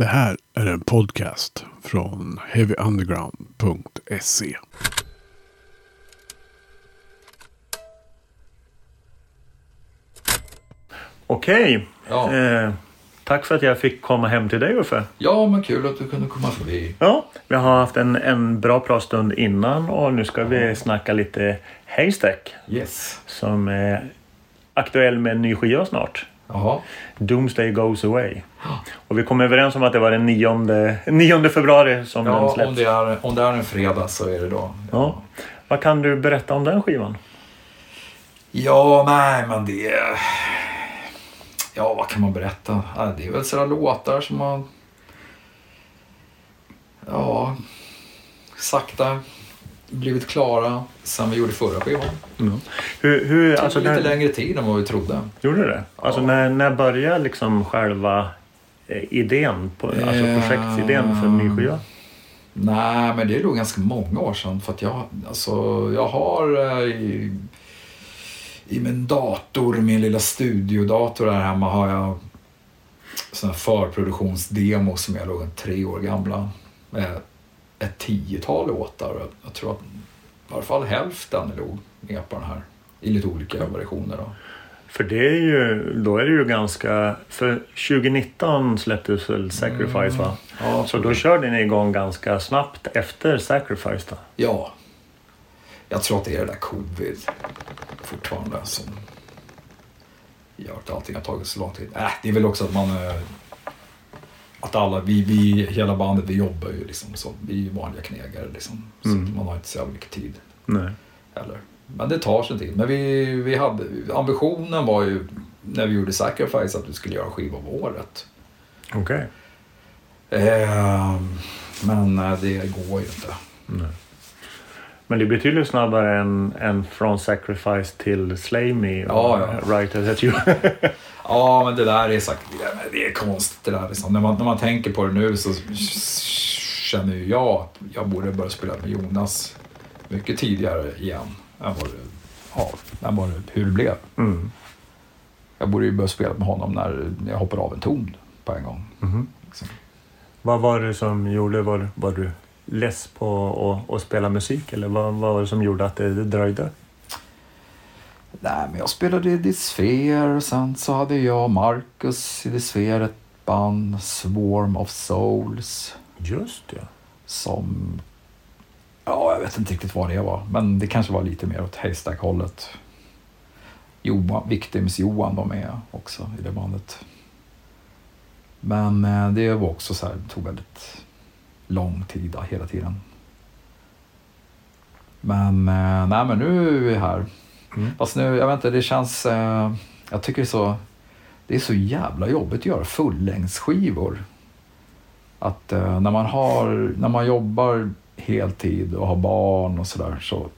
Det här är en podcast från heavyunderground.se. Okej. Ja. Eh, tack för att jag fick komma hem till dig Uffe. ja, men kul att du kunde komma förbi. Ja, vi har haft en, en bra pratstund innan och nu ska vi snacka lite Haystack Yes. som är aktuell med en ny skiva snart. Jaha. Doomsday Goes Away. Och vi kom överens om att det var den 9, 9 februari som den Ja, om släpps. det, är, om det är en fredag så är det då. Ja. Vad kan du berätta om den skivan? Ja, nej, men det... Ja, vad kan man berätta? Ja, Det är väl sådana låtar som har... Ja, sakta blivit klara sen vi gjorde förra skivan. Hur, hur, Det tog alltså, lite när, längre tid än vad vi trodde. gjorde det? Alltså Ja. när, när började liksom själva eh, idén, på, alltså Eh, projektidén för en ny skiva? Nej, men det är nog ganska många år sedan. För att jag, alltså, jag har eh, i, i min dator, min lilla studiodator där hemma, har jag här förproduktionsdemos som är tre år gamla. Med ett tiotal låtar. Jag- tror att i alla fall hälften nog med på den här. I lite olika versioner. Då. För det är ju, då är det ju ganska... För 2019 släpptes väl Sacrifice va? Ja, Så då körde ni igång ganska snabbt efter Sacrifice då? Ja. Jag tror att det är det där covid fortfarande som gör att allting har tagit så lång tid. Äh, det är väl också att man... Att alla, vi, vi, hela bandet, vi jobbar ju liksom så. Vi är vanliga knegare liksom. Så Mm. man har inte så jävla mycket tid Nej. heller. Men det tar sin tid. Men vi, vi hade, ambitionen var ju när vi gjorde Sacrifice att vi skulle göra skiva av året. Okej. Eh, men det går ju inte. Nej. Men det är betydligt snabbare än, än från Sacrifice till Slay Me och Ja, ja. Right As You. Ja, men det där är sagt, det är konstigt det där. Liksom. När, man, när man tänker på det nu så känner ju jag att jag borde börja spela med Jonas mycket tidigare igen än vad det, ja, än vad det, hur det blev. Mm. Jag borde ju börja spela med honom när jag hoppade av en ton på en gång. Mhm. Liksom. Vad var det som gjorde... Var, var du less på att, att spela musik eller vad, vad var det som gjorde att det, det dröjde? Nej, men jag spelade i Disfear och sen så hade jag och Marcus i Disfear ett band, Swarm of Souls. Just ja. som... Ja, jag vet inte riktigt vad det var, men det kanske var lite mer åt Haystack-hållet. Johan, Victims Johan var med också i det bandet. Men eh, det var också så här, det tog väldigt lång tid hela tiden. Men, eh, nej men nu är vi här. Mm. Fast nu, jag vet inte, det känns... Eh, jag tycker det är så... Det är så jävla jobbigt att göra fullängdsskivor. Att eh, när man har, när man jobbar heltid och har barn och sådär så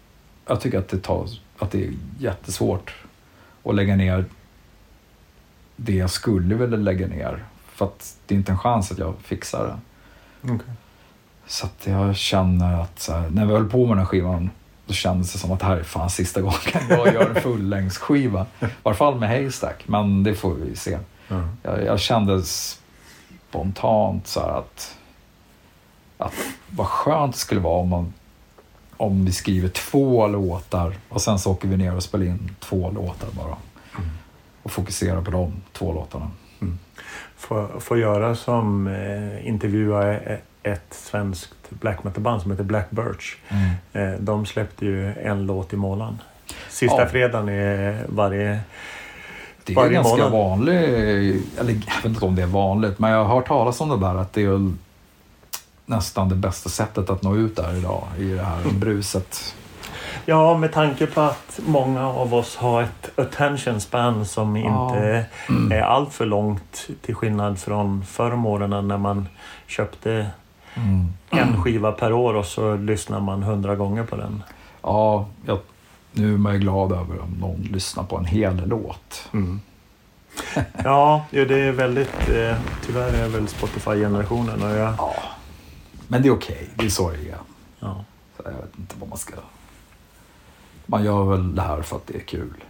jag tycker att det, tar, att det är jättesvårt att lägga ner det jag skulle vilja lägga ner. För att det är inte en chans att jag fixar det. Okej. Så att jag känner att här, när vi höll på med den här skivan då kändes det som att det här är fan sista gången jag gör en fullängdsskiva. I alla fall med Haystack, men det får vi se. Ja. Jag, jag kände spontant så att, att vad skönt det skulle vara om, man, om vi skriver två låtar och sen så åker vi ner och spelar in två låtar bara. Och fokuserar på de två låtarna. Få, få göra som eh, intervjua e- ett svenskt black metal-band som heter Black Birch. Eh, de släppte ju en låt i månaden. Sista Ja. fredagen är varje... Det är Varje ganska månad. vanligt, eller jag vet inte om det är vanligt, men jag har hört talas om det där att det är nästan det bästa sättet att nå ut där idag i det här bruset. Ja, med tanke på att många av oss har ett attention span som Ja. inte är allt för långt till skillnad från förr om åren när man köpte Mm. en skiva per år och så lyssnar man hundra gånger på den. Ja, jag, nu är man ju glad över om någon lyssnar på en hel låt. Ja, ja, det är väldigt... Eh, tyvärr är jag väl Spotify-generationen och jag... Ja. Men det är okej, det är så det är. Ja. Så jag vet inte vad man ska... Man gör väl det här för att det är kul.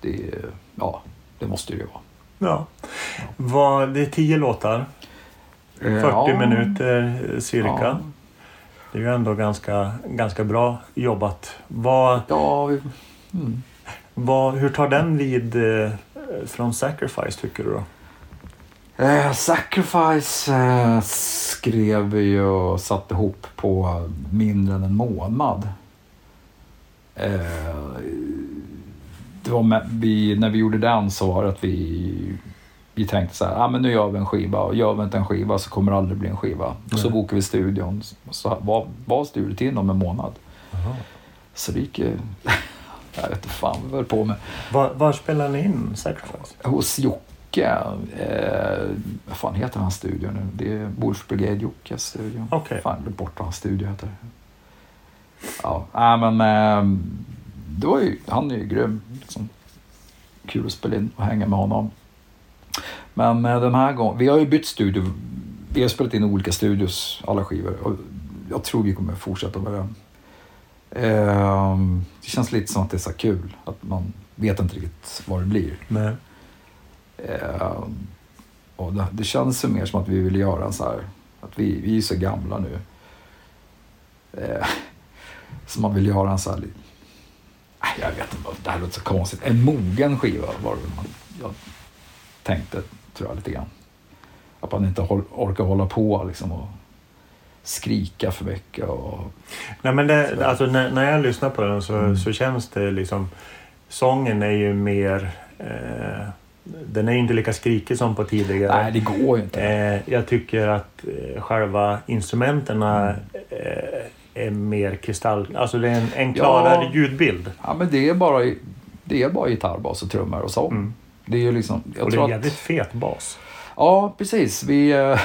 Det är, ja, det måste det ju vara. Ja. Vad, det är tio låtar, 40 minuter eh, cirka. Ja. Det är ju ändå ganska, ganska bra jobbat. Vad, Ja, vi, mm. vad, hur tar den vid eh, från Sacrifice tycker du då? Eh, Sacrifice eh, skrev vi ju och satte ihop på mindre än en månad. Eh, det var med, vi, när vi gjorde den så var det att vi, vi tänkte så här, ah, men nu gör vi en skiva och gör vi inte en skiva så kommer det aldrig bli en skiva. Och så bokade vi studion. Så var, var studiotiden om en månad. Så det gick ju... Jag vet inte fan vad vi höll på med. Var, var spelar ni in Sacrifice? Hos Jocke. Eh, vad fan heter hans studio nu? Det är Wolf Brigade Jockes studio. Okej. Fan, jag bort vad hans studio heter. Ja, nej, men eh, det var ju, han är ju grym. Liksom. Kul att spela in och hänga med honom. Men eh, den här gången, vi har ju bytt studio. Vi har spelat in olika studios, alla skivor. Och jag tror vi kommer fortsätta med det. Eh, det känns lite som att det är så kul. Att man vet inte riktigt vad det blir. Nej. Eh, och det, känns ju mer som att vi vill göra en så här, att vi, vi är så gamla nu. Eh, så man vill göra en så här, jag vet inte, det här låter så konstigt. En mogen skiva var det tänkte, tror jag lite grann. Att man inte orkar hålla på liksom och skrika för mycket. Och, Nej, men det, alltså, när, när jag lyssnar på den så, Mm. så känns det liksom... Sången är ju mer... Eh, den är ju inte lika skrikig som på tidigare. nej, det går ju inte. Eh, jag tycker att eh, själva instrumenterna Mm. eh, är mer kristall... Alltså det är en, en klarare Ja. ljudbild. Ja, men det är bara, det är bara gitarr, bas och trummor och sång. Mm. Det är ju liksom, Och det är att- jävligt fet bas. Ja, precis. Vi, eh,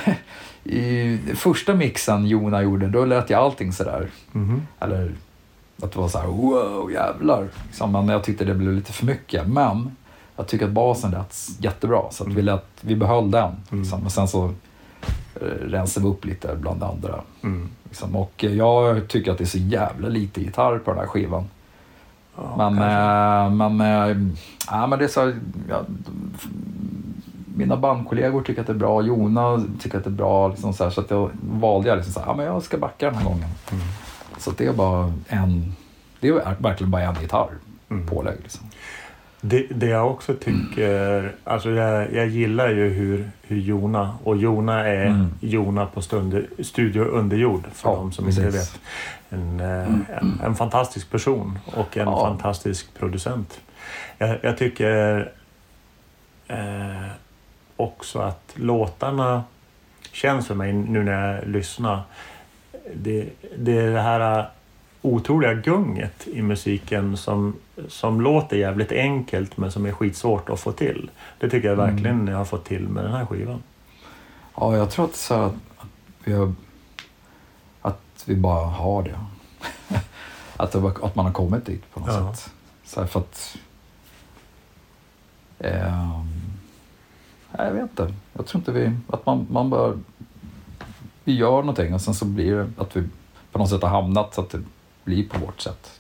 I första mixen Jona gjorde, då lät jag allting sådär. Mhm. Eller att det var så här, wow, jävlar. Liksom, men jag tyckte det blev lite för mycket. Men jag tycker att basen lät jättebra, så att vi, lät, vi behöll den. Liksom. Men sen så eh, rensade vi upp lite bland det andra. Mm. Liksom. Och jag tycker att det är så jävla lite gitarr på den här skivan. Ja, Men, eh, men, eh, ja, men det är så här, ja, mina bandkollegor tycker att det är bra, Jona tycker att det är bra. Liksom så här, så att jag valde jag liksom så här, ja, men jag ska backa den här gången. Mm. Så det är bara en, det är verkligen bara en gitarr Mm. pålägg. Liksom. Det, det jag också tycker, alltså jag, jag gillar ju hur, hur Jona, och Jona är Mm. Jona på stund, Studio Underjord för Ja, de som inte precis. vet. En, eh, en, en fantastisk person och en Ja. fantastisk producent. Jag, jag tycker eh, också att låtarna känns för mig nu när jag lyssnar. Det, det är det här otroliga gunget i musiken som, som låter jävligt enkelt men som är skitsvårt att få till. Det tycker jag Mm. verkligen jag har fått till med den här skivan. Ja, jag tror att, så att, vi, har, att vi bara har det. att, det att man har kommit dit på något Ja. sätt. Så för att... nej, jag vet inte. Jag tror inte vi... Att man, man bara... Vi gör någonting och sen så blir det att vi på något sätt har hamnat så att det blir på vårt sätt.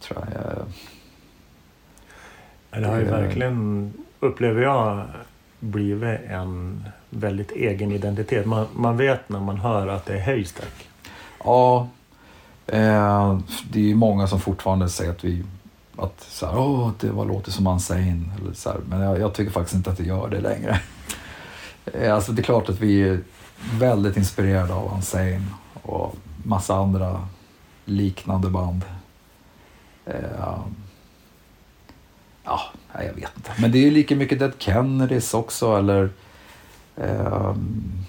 Tror jag. Eh, Det har ju verkligen, upplever jag, blivit en väldigt egen identitet. Man, man vet när man hör att det är Haystack. Ja, eh, det är ju många som fortfarande säger att vi att så här, Åh, det var låter som Unsane. Eller så här. Men jag, jag tycker faktiskt inte att det gör det längre. Eh, alltså, det är klart att vi är väldigt inspirerade av Unsane och massa andra liknande band. Eh, ja, nej, jag vet inte. Men det är ju lika mycket Dead Kennedys också eller ehm,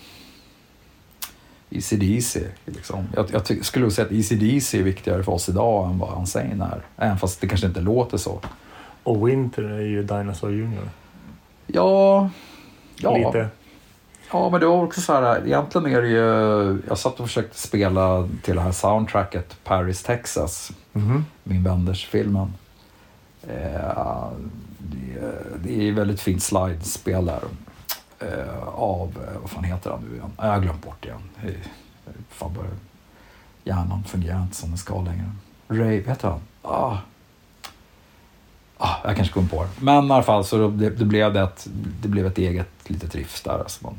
ECDC. Liksom. Jag, jag skulle säga att ECDC är viktigare för oss idag än vad Unsane är. Även fast det kanske inte låter så. Och Winter är ju Dinosaur Jr. Ja, ja, Lite. ja men det var också så här. Egentligen är det ju... Jag satt och försökte spela till det här soundtracket Paris, Texas. Mhm. Min Wenders-filmen. Eh, det, är- det är väldigt fint slidespel där. Eh, av, eh, vad fan heter han nu igen? Jag har glömt bort det igen. Fan bara, hjärnan fungerar inte som den ska längre. Ray, vad heter han? Ah. Ah, jag kanske kom på det. Men i alla fall så det, det blev det, ett, det blev ett eget litet riff där som man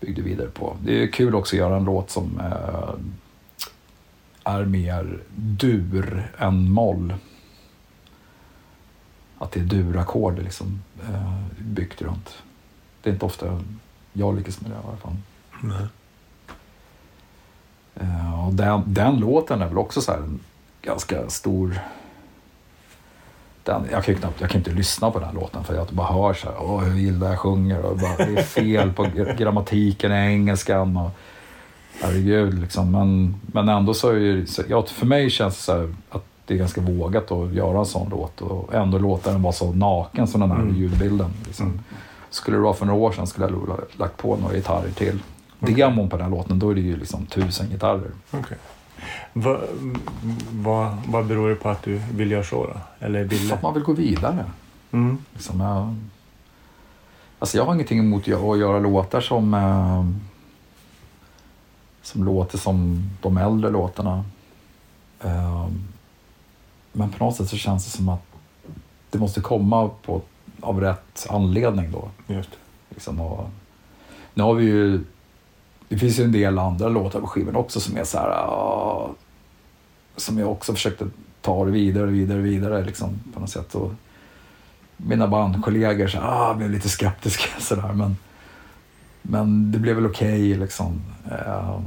byggde vidare på. Det är kul också att göra en låt som eh, är mer dur än moll. Att det är durackord liksom, eh, byggt runt. Det är inte ofta jag lyckas med det i alla fall. Nej. Eh, och den, den låten är väl också så här en ganska stor... Den, jag kan knappt, jag kan inte lyssna på den låten för jag bara hör så här, åh hur illa jag sjunger och bara, det är fel på gr- grammatiken i engelskan. Och, herregud liksom. Men, men ändå så är det, så, ja, för mig känns det så här att det är ganska vågat att göra en sån låt och ändå låta den vara så naken som den här Mm. ljudbilden. Liksom. Mm. Skulle det vara för några år sedan skulle jag ha lagt på några gitarrer till. Okej. Demon på den låten, då är det ju liksom tusen gitarrer. Va, vad, vad beror det på att du vill göra så då? Eller För ville? att man vill gå vidare. Mm. Liksom, jag, alltså jag har ingenting emot att göra låtar som, eh, som låter som de äldre låtarna. Eh, men på något sätt så känns det som att det måste komma på, av rätt anledning då. Just. Liksom, och, nu har vi ju, det finns ju en del andra låtar på skivan också som är så här, ah, som jag också försökte ta det vidare, vidare, vidare liksom, på något sätt. Och mina bandkollegor så, ah, blev lite skeptiska sådär, men, men det blev väl okej liksom. Eh,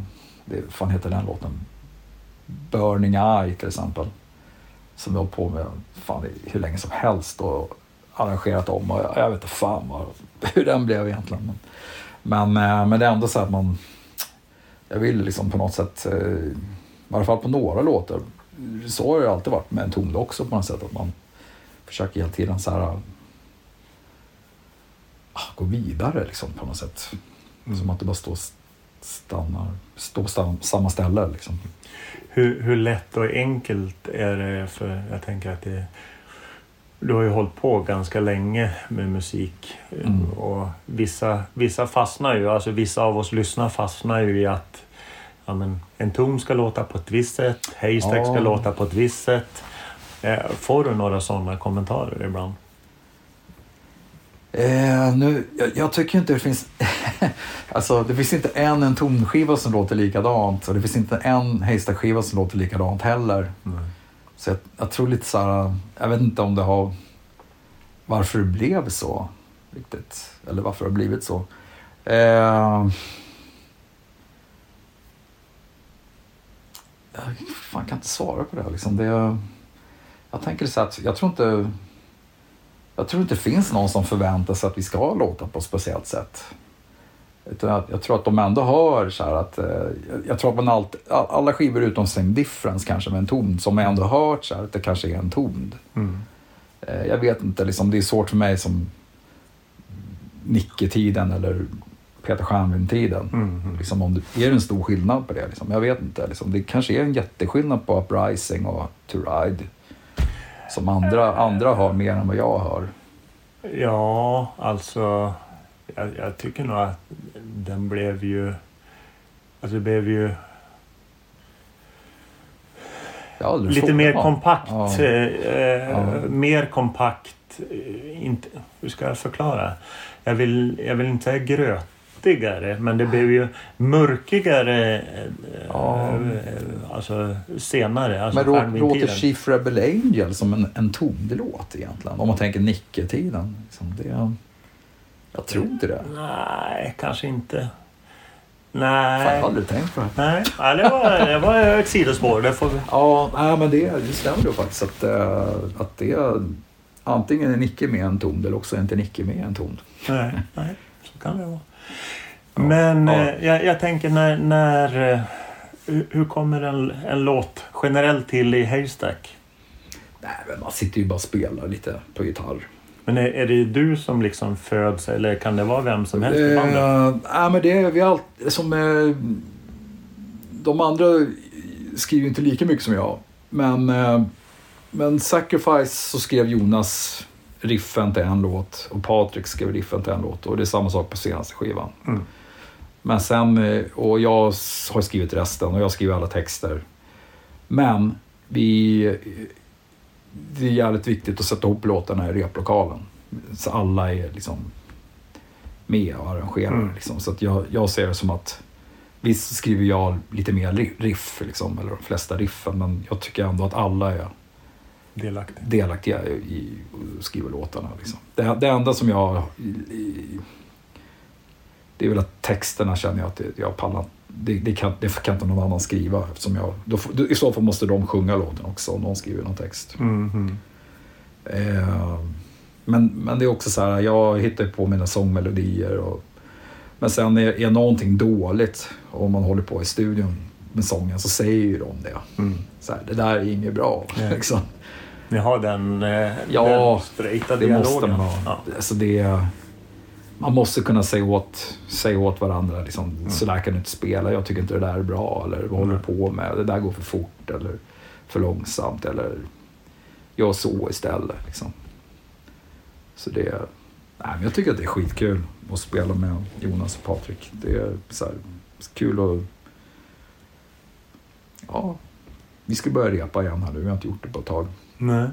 det fan heter den låten? Burning Eye till exempel. Som jag har på med fan, hur länge som helst och arrangerat om och jag, jag vet inte fan vad, hur den blev egentligen. Men, men, eh, men det är ändå så att man, jag vill liksom på något sätt, eh, i alla fall på några låtar, så har det alltid varit med en ton också på något sätt att man försöker hela tiden så här ah, gå vidare liksom på något sätt. Mm. Som att det bara står stannar, står stam, samma ställe liksom. Hur, hur lätt och enkelt är det? För jag tänker att det, du har ju hållit på ganska länge med musik. Mm. Och vissa, vissa fastnar ju, alltså vissa av oss lyssnar fastnar ju i att ja, men, en ton ska låta på ett visst sätt, Haystack Ja. ska låta på ett visst sätt. Eh, Får du några sådana kommentarer ibland? Eh, nu, jag, jag tycker inte det finns... alltså, det finns inte en, en tonskiva som låter likadant och det finns inte en Haystack-skiva som låter likadant heller. Så jag, jag tror lite så här, jag vet inte om det har, varför det blev så riktigt. Eller varför det har blivit så. Eh, jag fan kan inte svara på det. Liksom. det jag tänker så att jag tror inte, jag tror inte det finns någon som förväntar sig att vi ska låta på ett speciellt sätt. Utan jag, tror att de ändå hör så här att, eh, jag, tror att man allt, all- alla skivor utom Same Difference kanske med en ton, som jag ändå hört så här att det kanske är en ton. Mm. Eh, jag vet inte, liksom, det är svårt för mig som Nicke-tiden eller Peter Stjernvind-tiden. Mm. Mm. Liksom, om det, är det en stor skillnad på det? Liksom? Jag vet inte. Liksom, det kanske är en jätteskillnad på Uprising och To Ride. Som andra, andra har mer än vad jag har. Ja, alltså jag, jag tycker nog att den blev ju... Alltså det blev ju lite mer kompakt. Ja. Eh, eh, Ja. Mer kompakt. eh, Inte, hur ska jag förklara? Jag vill, jag vill inte säga grötigare, men det blev ju mörkigare eh, Ja. eh, alltså senare. Alltså Men låter Chief Rebel Angel som en, en tonlåt egentligen? Om man tänker Nicke-tiden. Liksom, det, jag tror inte det. Nej, kanske inte. Fan, jag Nej. har aldrig tänkt på det. Nej, ja, det var, det var ett sidospår. Det får vi... Ja, nej, men det, det stämmer ju faktiskt att, eh, att det antingen är Nicke med en ton eller också är inte Nicke med en ton. Nej, nej, så kan det vara. Men Ja. eh, jag, jag tänker när... när eh, hur, kommer en, en låt generellt till i Haystack? Nej, men man sitter ju bara och spelar lite på gitarr. Men är, är det du som liksom föds eller kan det vara vem som helst i bandet? Eh, nej, men det är vi allt som... De andra skriver inte lika mycket som jag. Men, eh, men Sacrifice så skrev Jonas riffen till en låt och Patrik skrev riffen till en låt. Och det är samma sak på senaste skivan. Mm. Men sen, eh, och jag har skrivit resten och jag skriver alla texter. Men vi, det är jävligt viktigt att sätta ihop låtarna i replokalen. Så alla är liksom med och arrangerar. Mm. Liksom. Så att jag, jag ser det som att visst skriver jag lite mer ri- riff, liksom, eller de flesta riffen, men jag tycker ändå att alla är Delaktig. delaktiga i, att skriva låtarna. Liksom. Det, det enda som jag... Det är väl att texterna känner jag att jag pallar det, det, kan, det kan inte någon annan skriva. Eftersom jag, då, I så fall måste de sjunga låten också om någon skriver någon text. Mm, mm. Eh, men, men det är också så här, jag hittar på mina sångmelodier. Och, men sen är, är någonting dåligt om man håller på i studion med sången så säger ju de det. Mm. Så här, det där är inget bra. Nej. Liksom. Ni har den, eh, Ja, den straighta Det dialogen. måste man ha. Ja. Alltså det, man måste kunna säga åt, säga åt varandra, liksom, Mm. så där kan du inte spela, jag tycker inte det där är bra, eller vad håller du på med, det där går för fort, eller för långsamt, eller gör så istället. Liksom. Så det, nej, men jag tycker att det är skitkul att spela med Jonas och Patrik. Det är så här, kul att... Ja, vi ska börja repa igen här nu, vi har inte gjort det på ett tag. Nej.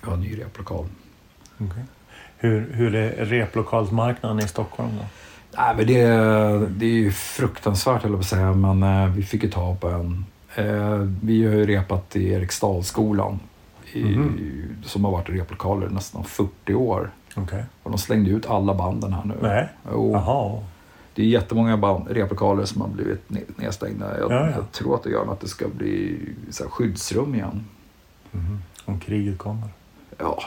Jag har en ny replokal. Okej. Hur, hur är replokalsmarknaden i Stockholm då? Nej, men det, det är ju fruktansvärt, eller på att säga, men eh, vi fick ju ta på en. Eh, vi har ju repat i Eriksdalsskolan i, Mhm. som har varit replokaler i nästan 40 år. Okej. Och de slängde ut alla banden här nu. Nej. Jaha. det är jättemånga band, replokaler som har blivit ne- nedstängda. Jag, Ja, ja. jag tror att det gör att det ska bli så här, skyddsrum igen. Mhm. Om kriget kommer. Ja.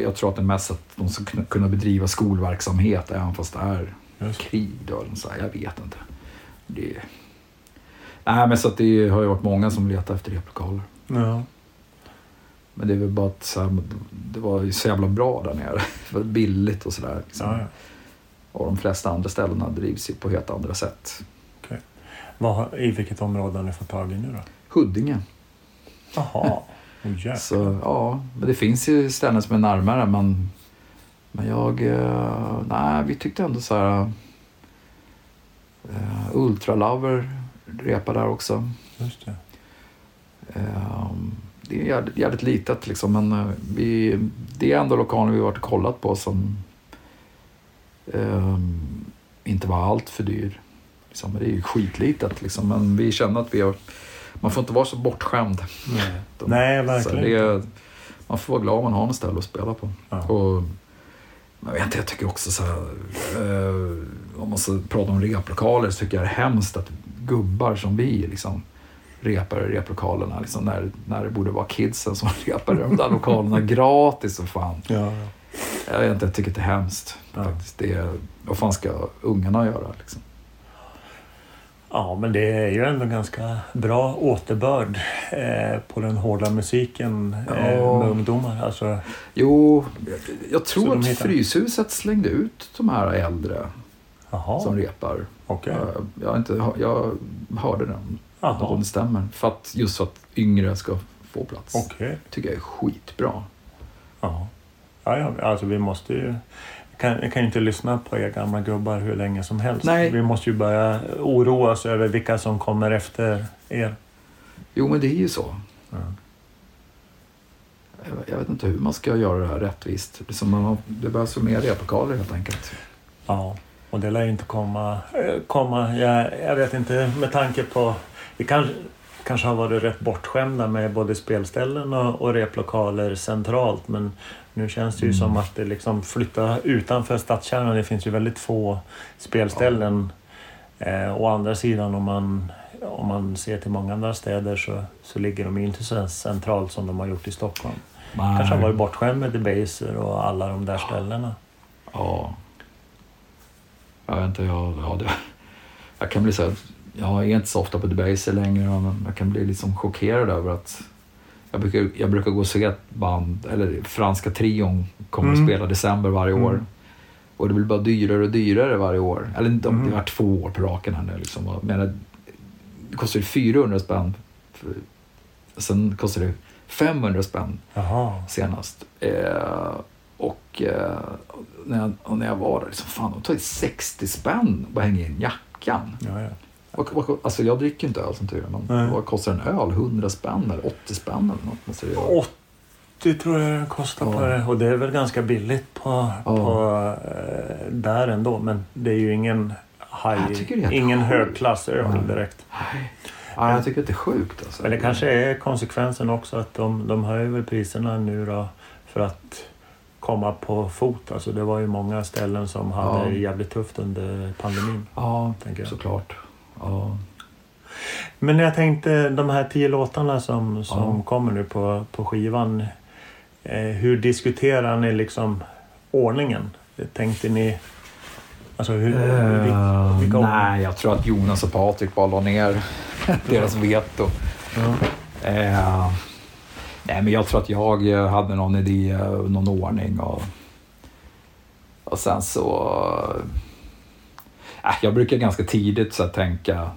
Jag tror att det är mest att de ska kunna- bedriva skolverksamhet även fast det är Just. krig då, så här, jag vet inte. Det... Nej, men så att det har ju varit många som letar efter replokaler. Ja. Men det är väl bara att så här, det var ju så jävla bra där nere. Var billigt och sådär. Liksom. Ja, ja. Och de flesta andra ställena drivs ju på helt andra sätt. Vad, har- I vilket område har ni fått tag i nu då? Huddinge. Jaha. Oh. Så ja, men det finns ju ställen som är närmare men, men jag, eh, nej vi tyckte ändå så här uh, Ultralover repar där också. Just det. Eh, det är jävligt, jävligt litet liksom men eh, vi, det är ändå lokaler vi varit och kollat på som eh, inte var allt för dyr. Liksom, det är ju skitlitet liksom men vi känner att vi har, man får inte vara så bortskämd. Nej, De- Nej Så verkligen det man får vara glad om man har något ställe att spela på. Ja. Och, jag, vet inte, jag tycker också så här, eh, om man ska prata om replokaler så tycker jag det är hemskt att gubbar som vi liksom repar i replokalerna. Liksom när, när det borde vara kidsen som repar i de där lokalerna gratis och fan. Ja, ja. Jag vet inte, jag tycker det är hemskt. Ja. Faktiskt. Det är, vad fan ska ungarna göra? Liksom? Ja, men det är ju ändå ganska bra återbörd eh, på den hårda musiken eh, Ja. med ungdomar. Alltså, Jo, jag, jag tror att hittar- Fryshuset slängde ut de här äldre jaha, som repar. okej. Jag, jag, har inte, jag hörde den, om Jaha, det stämmer. För att, just för att yngre ska få plats. okej. tycker jag är skitbra. Ja. Ja, ja, alltså vi måste ju... Kan, kan ju inte lyssna på er gamla gubbar hur länge som helst. Nej. Vi måste ju börja oroa oss över vilka som kommer efter er. Jo, men det är ju så. Ja. Jag, jag vet inte hur man ska göra det här rättvist. Det, är som man, det behövs väl mer replokaler helt enkelt. Ja, och det lär ju inte komma... eh, komma jag, jag vet inte, med tanke på... Vi kanske, kanske har varit rätt bortskämda med både spelställen och, och replokaler centralt men nu känns det ju Mm. som att det liksom flyttar utanför stadskärnan. Det finns ju väldigt få spelställen. Eh, å andra sidan om man, om man ser till många andra städer så, så ligger de ju inte så centralt som de har gjort i Stockholm. Nej. Kanske har varit bortskämd med Debaser och alla de där ställena. Ja. Jag vet inte, jag, ja, det, jag kan bli så jag är inte så ofta på Debaser längre men jag kan bli liksom chockerad över att jag brukar, jag brukar gå och se ett band, eller franska trion kommer Mm. och spela december varje år. Mm. Och det blir bara dyrare och dyrare varje år. Eller de, Mm. det har varit två år på raken här nu. Liksom. Menar, det kostar ju 400 spänn. Sen kostar det 500 spänn Jaha. senast. Eh, och eh, när, jag, när jag var där, liksom, fan de tar ju 60 spänn och hänger in jackan. Ja, ja. Alltså jag dricker inte öl som tur är, men Nej. vad kostar en öl? 100 spänn eller 80 spänn eller något? Måste det göra. 80 tror jag den kostar på Ja. det. Och det är väl ganska billigt på, på, eh, där ändå. Men det är ju ingen high, ingen högklassöl Nej. direkt. Ja, jag tycker att det är sjukt. Alltså. Men det kanske är konsekvensen också att de, de höjer väl priserna nu då för att komma på fot. Alltså det var ju många ställen som hade Ja. jävligt tufft under pandemin. Ja, Tänker jag. såklart. Ja. Men jag tänkte de här tio låtarna som, som Ja. kommer nu på, på skivan. Eh, hur diskuterar ni liksom ordningen? Tänkte ni... Alltså hur... vil- vilka Eh, nej, jag tror att Jonas och Patrik bara la ner deras veto. Ja. Eh, nej, men jag tror att jag eh, hade någon idé, eh, någon ordning och, och sen så... Jag brukar ganska tidigt så tänka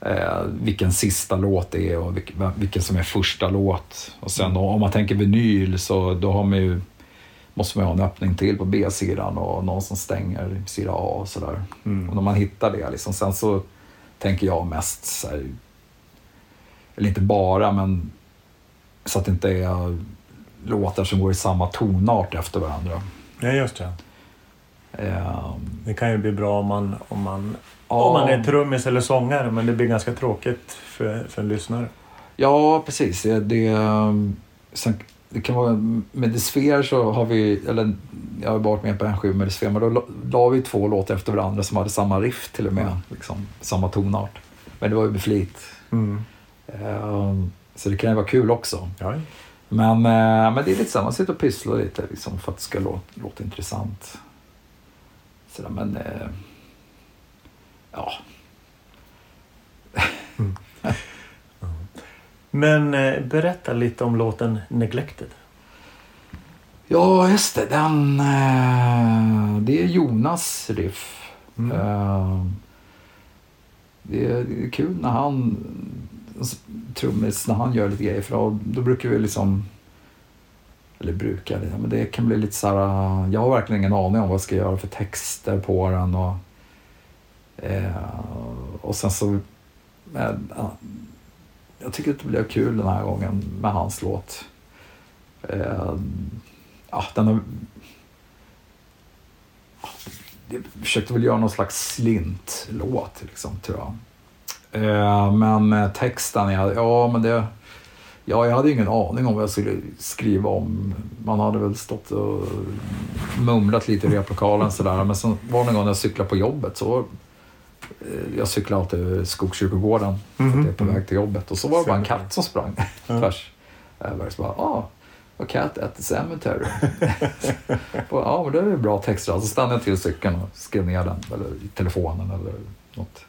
eh, vilken sista låt det är och vilken, vilken som är första låt. Och sen då, om man tänker vinyl så då har man ju, måste man ju ha en öppning till på B-sidan och någon som stänger sida A och sådär. Mm. Och när man hittar det, liksom, sen så tänker jag mest så här, eller inte bara, men så att det inte är låtar som går i samma tonart efter varandra. ja, just det. Eh, Det kan ju bli bra om man, om man, Ja. om man är trummis eller sångare men det blir ganska tråkigt för, för en lyssnare. ja, precis. Det, det, sen, det kan vara, med Desfer så har vi, eller jag har varit med på en skiva med Desfer, men då la- vi två låtar efter varandra som hade samma riff till och med, liksom, samma tonart. Men det var ju med flit. Mm. Eh, så det kan ju vara kul också. Ja. Men, eh, men det är lite så, man sitter och pysslar lite liksom, för att det ska låta, låta intressant. Så där, men eh, ja, Men eh, berätta lite om låten Neglected. ja just det, den, eh, det är Jonas riff. Mm. Eh, det, är, det är kul när han, trummis, när han gör lite grejer för då, då brukar vi liksom eller brukar, det, men det kan bli lite så här, ah, jag har verkligen ingen aning om vad jag ska göra för texter på den och, eh, och sen så, eh, jag tycker att det blev kul den här gången med hans låt. Eh, ja, den har, ah, jag försökte väl göra någon slags slint-låt, liksom, tror jag. Eh, men eh, texten, ja, ja men det... Ja, jag hade ingen aning om vad jag skulle skriva om. Man hade väl stått och mumlat lite i replokalen sådär. Men sen var det någon gång när jag cyklade på jobbet så... eh, Jag cyklar alltid över Skogskyrkogården för att jag är på väg till jobbet. Och så var det bara en katt som sprang tvärs över. Så bara, ah, a cat at the cemetery. Ja, men det är bra texter. Så stannade jag till cykeln och skrev ner den, eller i telefonen eller något.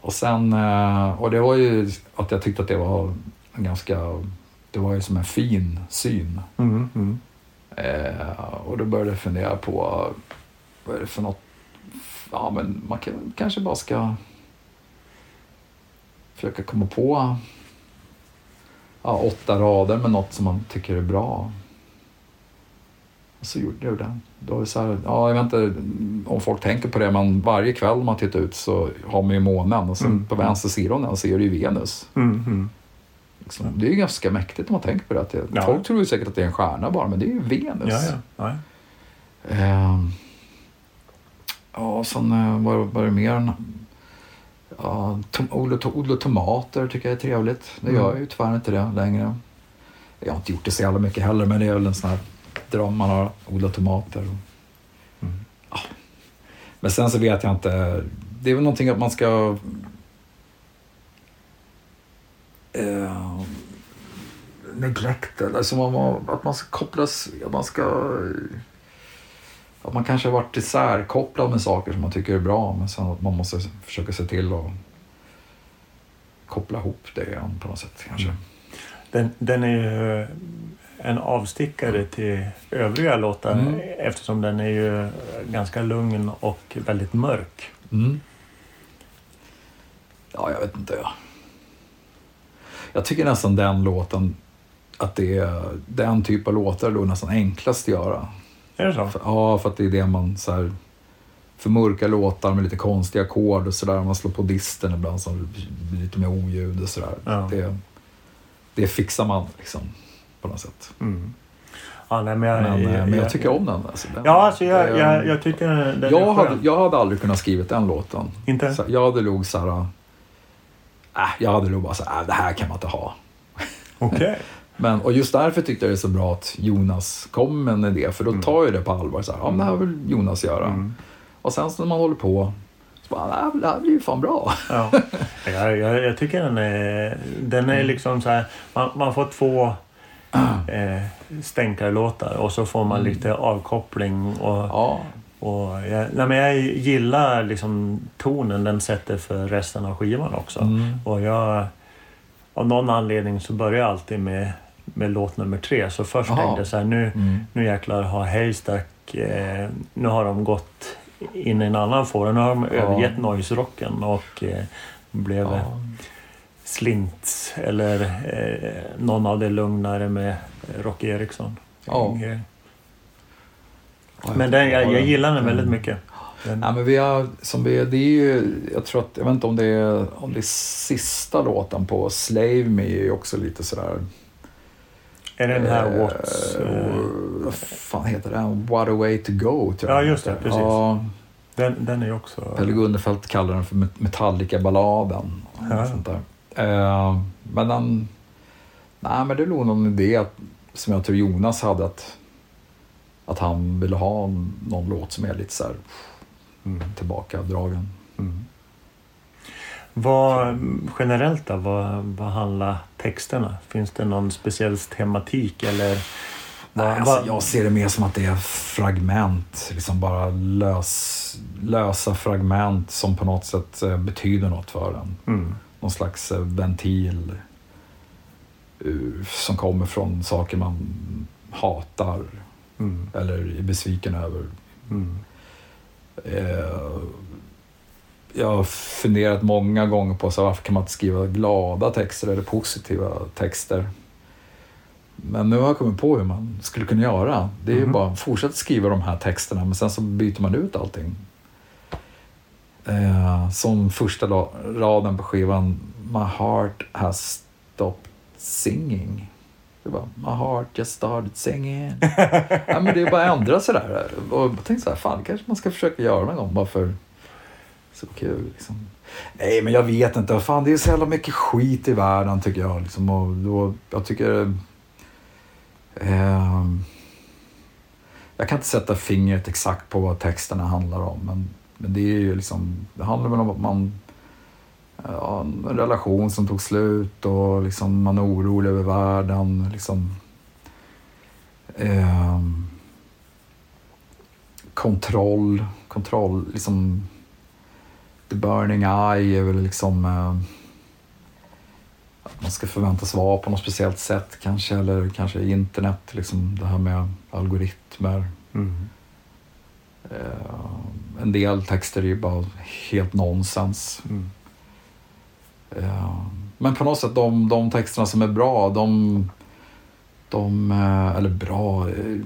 Och sen, eh, och det var ju att jag tyckte att det var ganska, det var ju som en fin syn. Mm. Mm. Eh, och då började jag fundera på, vad är det för något, ja men man kan, kanske bara ska försöka komma på ja, åtta rader med något som man tycker är bra. Och så gjorde jag det. Då är så här, ja, jag vet inte om folk tänker på det, men varje kväll man tittar ut så har man ju månen och sen Mm. på vänster sida av den så är det ju Venus. Mm. Mm. Liksom. Det är ju ganska mäktigt om man tänker på det. Att det Ja. Folk tror ju säkert att det är en stjärna bara, men det är ju Venus. Ja, ja. ja. Ehm, ja, sen eh, var, var det mer? Ja, tom, odla, odla tomater tycker jag är trevligt. Det Mm. gör jag ju tyvärr inte det längre. Jag har inte gjort det så jävla mycket heller, men det är väl en sån här dröm man har. Odla tomater. Mm. Ja. Men sen så vet jag inte. Det är väl någonting att man ska... Eh, neglected, alltså man, att man ska kopplas, att man ska... Att man kanske har varit isärkopplad med saker som man tycker är bra, men sen att man måste försöka se till att koppla ihop det igen på något sätt kanske. Mm. Den, den är ju en avstickare till övriga låtar Mm. eftersom den är ju ganska lugn och väldigt mörk. Mm. Ja, jag vet inte. Jag tycker nästan den låten, att det är den typ av låtar då nästan enklast att göra. Är det så? För, ja, för att det är det man så här, för mörka låtar med lite konstiga ackord och sådär. Man slår på disten ibland så blir lite mer oljud och sådär. Ja. Det, det fixar man liksom på något sätt. Mm. Ja, nej, men jag, Men, eh, jag, men jag tycker om den. Alltså, den Ja, alltså jag, jag, jag tycker den jag, är hade, jag hade aldrig kunnat skrivit den låten. Inte? Så jag hade nog såhär... Äh, jag hade nog bara såhär, äh, det här kan man inte ha. Okej. Men, och just därför tyckte jag det är så bra att Jonas kom med en idé, för då tar jag det på allvar. Så här, ja, men det här vill Jonas göra. Mm. Och sen så när man håller på, så bara, det här, det här blir ju fan bra. Ja. Jag, jag, jag tycker den är, den är liksom så här, man, man får två eh, stänkarlåtar och så får man lite avkoppling. Och, Ja, och jag, nej, men jag gillar liksom tonen den sätter för resten av skivan också. Mm. Och jag, av någon anledning så börjar jag alltid med, med låt nummer tre. Så först Jaha. tänkte jag så här, nu, Mm. nu jäklar har Haystack, eh, nu har de gått in i en annan form. Nu har de Ja. övergett noise-rocken och eh, blev ja. Slints eller eh, någon av det lugnare med Rocky Eriksson. Ja. Eh, Ja, Men den, jag, jag gillar den väldigt Mm. mycket. Den, Nej, men vi har, som vi, det är ju, jag tror att, jag vet inte om det är, om det är sista låten på Slave Me är ju också lite sådär. är det den här eh, What's... Eh, Vad fan heter den? What a way to go tror Ja, jag just det, precis. Ja, den, den är ju också... Pelle Gunderfelt kallar den för Met- Metallica-balladen. Ja. Sånt där. Eh, men den, nej men det är nog någon idé som jag tror Jonas hade att, att han ville ha någon låt som är lite så här Mm. tillbakadragen. Mm. Vad, generellt då, vad, vad handlar texterna? Finns det någon speciell tematik eller? Vad, Nej, alltså, jag ser det mer som att det är fragment, liksom bara lös, lösa fragment som på något sätt eh, betyder något för en. Mm. Någon slags eh, ventil eh, som kommer från saker man hatar Mm. eller är besviken över. Mm. Eh, jag har funderat många gånger på så varför kan man inte skriva glada texter eller positiva texter. Men nu har jag kommit på hur man skulle kunna göra. Det är ju Mhm. bara att fortsätta skriva de här texterna men sen så byter man ut allting. Eh, som första raden på skivan My heart has stopped singing. Det var My heart just started singing. ja, men det är bara att ändra sådär. Och jag tänkte så här, fan det kanske man ska försöka göra någon gång bara för så kul. Liksom. Nej, men jag vet inte. Fan, det är så jävla mycket skit i världen tycker jag. Liksom. Och då, jag tycker... Eh, jag kan inte sätta fingret exakt på vad texterna handlar om. Men, men det är ju liksom... Det handlar väl om att man... Ja, en relation som tog slut och liksom man är orolig över världen. Liksom, ehm, kontroll, kontroll, liksom The Burning Eye är väl liksom eh, att man ska förväntas vara på något speciellt sätt kanske, eller kanske internet, liksom det här med algoritmer. Mm. Eh, en del texter är ju bara helt nonsens. Mm. Eh, men på något sätt, de, de texterna som är bra, de... de eh, eller bra... eh,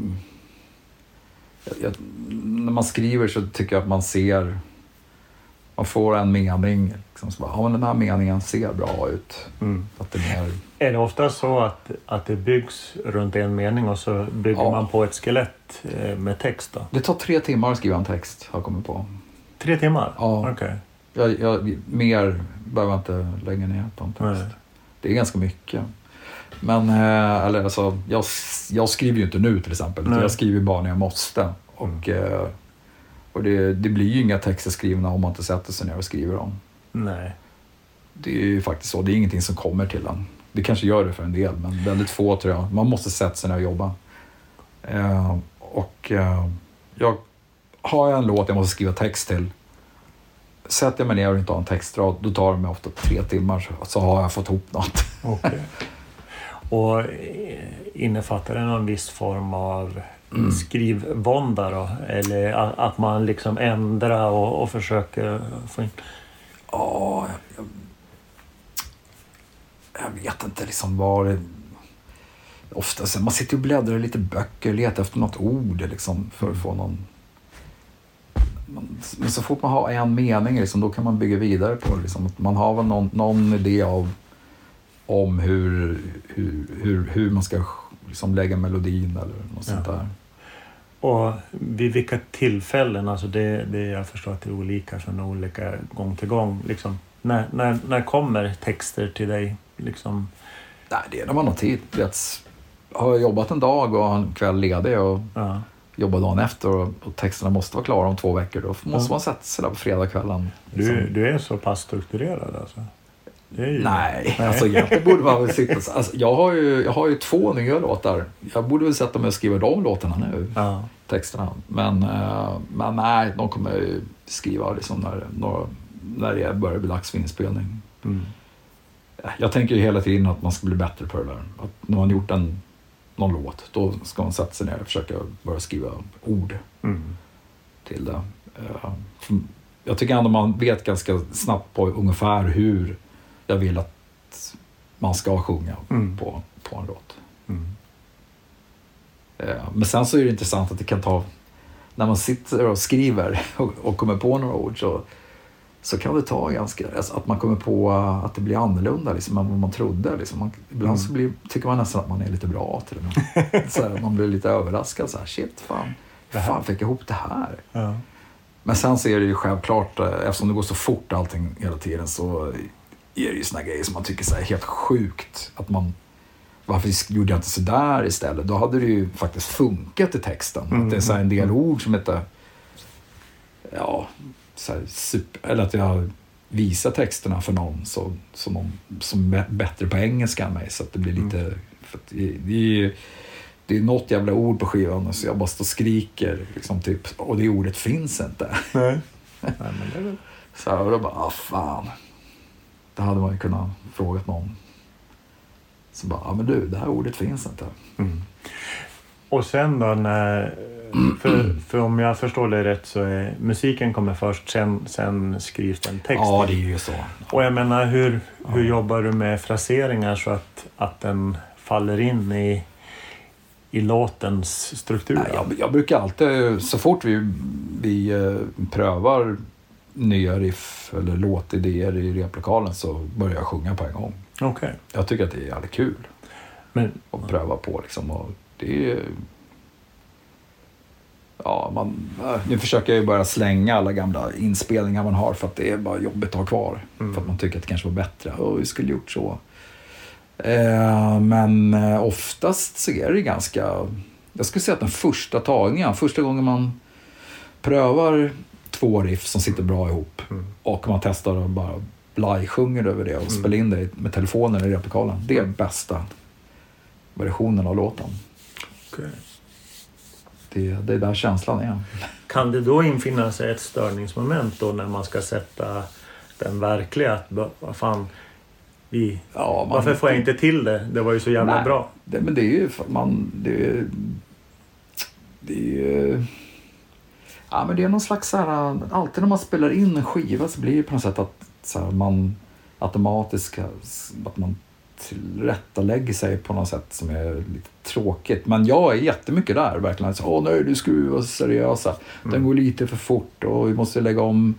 jag, jag, när man skriver så tycker jag att man ser... Man får en mening. Liksom, så bara, ja, men den här meningen ser bra ut. Mm. Att det är mer, Är det ofta så att, att det byggs runt en mening och så bygger Ja. man på ett skelett med text då? det tar tre timmar att skriva en text, har jag kommit på. Tre timmar? Ja. Okej. Jag, jag, mer behöver jag inte lägga ner på en text. Nej. Det är ganska mycket. Men eh, eller, alltså, jag, jag skriver ju inte nu till exempel. Jag skriver bara när jag måste. Och, eh, och det, det blir ju inga texter skrivna om man inte sätter sig ner och skriver dem. Nej. Det är ju faktiskt så. Det är ingenting som kommer till en. Det kanske gör det för en del, men väldigt få tror jag. Man måste sätta sig ner och jobba. Eh, och eh, jag har jag en låt jag måste skriva text till. Sätter jag mig ner och inte har en textrad, då tar det mig ofta tre timmar så, har jag fått ihop något. Okej. Och eh, innefattar det någon viss form av Mm. skrivvånda då? Eller att man liksom ändrar och, och försöker få in... Ja, jag, jag vet inte liksom vad det... Ofta så, man sitter och bläddrar i lite böcker letar efter något ord liksom, för att få någon... men så fort man har en mening, liksom, då kan man bygga vidare på det. Liksom. Man har väl någon, någon idé av, om hur, hur, hur, hur man ska liksom, lägga melodin eller något sånt Ja. där. Och vid vilka tillfällen, alltså det, det jag förstår att det är olika från olika gång till gång. Liksom, när, när, när kommer texter till dig? Liksom, Nej, det är när man har tid. Har jag jobbat en dag och har en kväll ledig och ja. Jobbar dagen efter och, och texterna måste vara klara om två veckor, då måste Ja. man sätta sig där på fredagskvällen. du, liksom. du är så pass strukturerad alltså? Ju, Nej, alltså egentligen borde man väl sitta... Alltså, jag, har ju, jag har ju två nya låtar. Jag borde väl sätta mig och skriva de låtarna nu, Ja. texterna. Men, eh, men nej, de kommer jag ju skriva liksom när, när det börjar bli dags för inspelning. Mm. Jag tänker ju hela tiden att man ska bli bättre på det där. Att när man gjort en, någon låt, då ska man sätta sig ner och försöka börja skriva ord Mm. till det. Eh, Jag tycker ändå man vet ganska snabbt på ungefär hur jag vill att man ska sjunga Mm. på, på en låt. Mm. Eh, Men sen så är det intressant att det kan ta, när man sitter och skriver och, och kommer på några ord så, så kan det ta ganska, alltså att man kommer på att det blir annorlunda liksom, än vad man trodde. Liksom. Man, ibland så blir, tycker man nästan att man är lite bra till med. så här, man blir lite överraskad. Så här, Shit, fan, Det här- fan fick jag ihop det här? Ja. Men sen så är det ju självklart, eh, eftersom det går så fort allting hela tiden så är det ju såna grejer som man tycker så är helt sjukt. Att man, varför gjorde jag inte så där istället? Då hade det ju faktiskt funkat i texten. Mm. Att det är så en del ord som inte, ja, här super, eller att jag visar texterna för någon så, som, någon, som är bättre på engelska än mig. Så att det blir lite, för att det, det är ju, det är något jävla ord på skivan så jag bara står och skriker liksom typ, och det ordet finns inte. Nej. Nej, men det är väl... Så här, och då bara, ah fan. Det hade man ju kunnat frågat någon. Så bara, ja ah, men du, det här ordet finns inte. Mm. Och sen då när... För, för om jag förstår det rätt så är musiken kommer först, sen, sen skrivs den text. Ja, det är ju så. Och jag menar, hur, hur jobbar du med fraseringar så att, att den faller in i, i låtens struktur? Nej, jag, jag brukar alltid, så fort vi, vi eh, prövar nya riff eller låtidéer i replokalen så börjar jag sjunga på en gång. Okej. Jag tycker att det är jävligt kul Men att pröva på liksom. Och det är, ja, man, nu försöker jag ju bara slänga alla gamla inspelningar man har för att det är bara jobbigt att ha kvar. Mm. För att man tycker att det kanske var bättre. Och vi skulle gjort så. Eh, men eh, oftast så är det ganska... Jag skulle säga att den första tagningen, första gången man prövar två riff som sitter bra ihop Mm. och man testar och bara live-sjunger över det och Mm. spelar in det med telefonen i replokalen. Det är bästa versionen av låten. okej. Det, det är där känslan är. Kan det då infinna sig ett störningsmoment då när man ska sätta den verkliga? Att, vad fan, vi, Ja, man- varför får jag inte till det? Det var ju så jävla Nej. bra. Det, men det är ju man... Det är, det är ju... Ja, men det är någon slags så här... Alltid när man spelar in en skiva så blir det på något sätt att så här, man automatiskt att man tillrättalägger sig på något sätt som är lite tråkigt. Men jag är jättemycket där verkligen. Så, Åh nej, du ska vi vara seriösa. Den Mm. går lite för fort och vi måste lägga om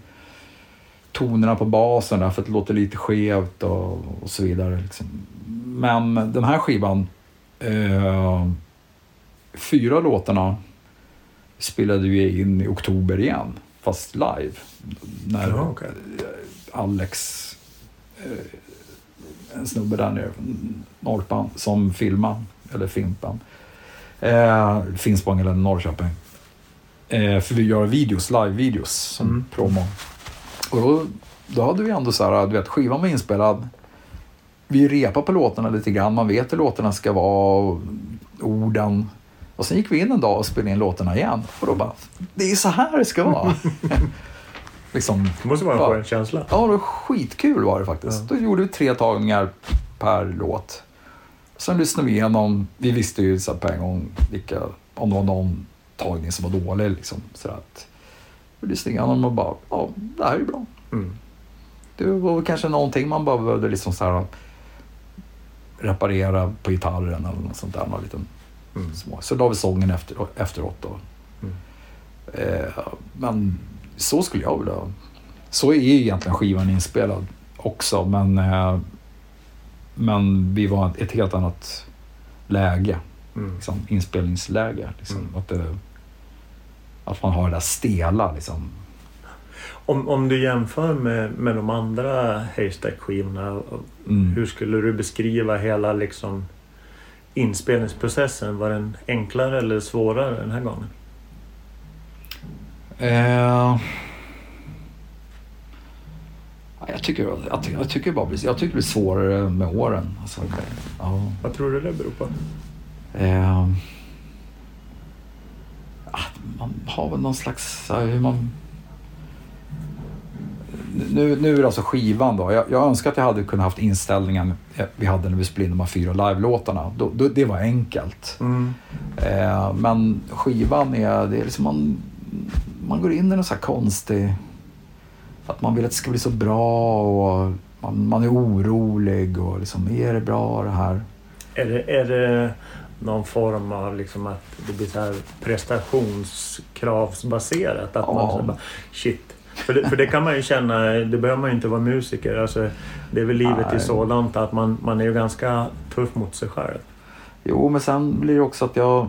tonerna på basen där för att det låter lite skevt och, och så vidare. Liksom. Men den här skivan, eh, fyra låtarna spelade vi in i oktober igen, fast live. När Ja, okej. Alex, eh, en snubbe där nere från Norrpan, som filmade, eller Fimpan, eh, Finspång eller Norrköping. Eh, för vi gör videos, live-videos som Mm. promo. Och då, då hade vi ändå så här, du vet, skivan var inspelad. Vi repar på låtarna lite grann, man vet hur låtarna ska vara, orden. Och sen gick vi in en dag och spelade in låtarna igen. Och då bara, det är så här det ska vara. liksom, Det måste vara en känsla. Ja, det var skitkul var det faktiskt. Ja. Då gjorde vi tre tagningar per låt. Sen lyssnade vi igenom. Vi visste ju så på en gång vilka, om det var någon tagning som var dålig. Liksom, så att vi lyssnade igenom och bara, ja, det här är bra. Mm. Det var kanske någonting man bara behövde liksom så här reparera på gitarren eller något sånt där. Någon liten Mm. små. Så la vi sången efter, efteråt då. Mm. Eh, men så skulle jag vilja... Så är ju egentligen skivan inspelad också, men, eh, men vi var i ett helt annat läge. Mm. Liksom, inspelningsläge. Liksom, Mm. att, det, att man har det där stela. Liksom. Om, om du jämför med, med de andra Haystack-skivorna, Mm. hur skulle du beskriva hela liksom, inspelningsprocessen? Var den enklare eller svårare den här gången? Eh, ja, jag, tycker, jag, tycker, jag, tycker bara, jag tycker det blir svårare med åren. Alltså, ja. Vad tror du det beror på? Eh, man har väl någon slags... Hur man, nu, nu är det alltså skivan då. Jag, jag önskar att jag hade kunnat haft inställningen vi hade när vi spelade in de här fyra live-låtarna. Då, då, det var enkelt. Mm. Eh, men skivan är, det är liksom man, man går in i någon så här konstig... Att man vill att det ska bli så bra och man, man är orolig och liksom, är det bra det här? Är, det, är det någon form av liksom att det blir så här prestationskravsbaserat? Att man Ja. så bara, shit. För det, för det kan man ju känna, det behöver man ju inte vara musiker. Alltså, det är väl livet i Nej. sådant att man, man är ju ganska tuff mot sig själv. Jo, men sen blir det också att jag...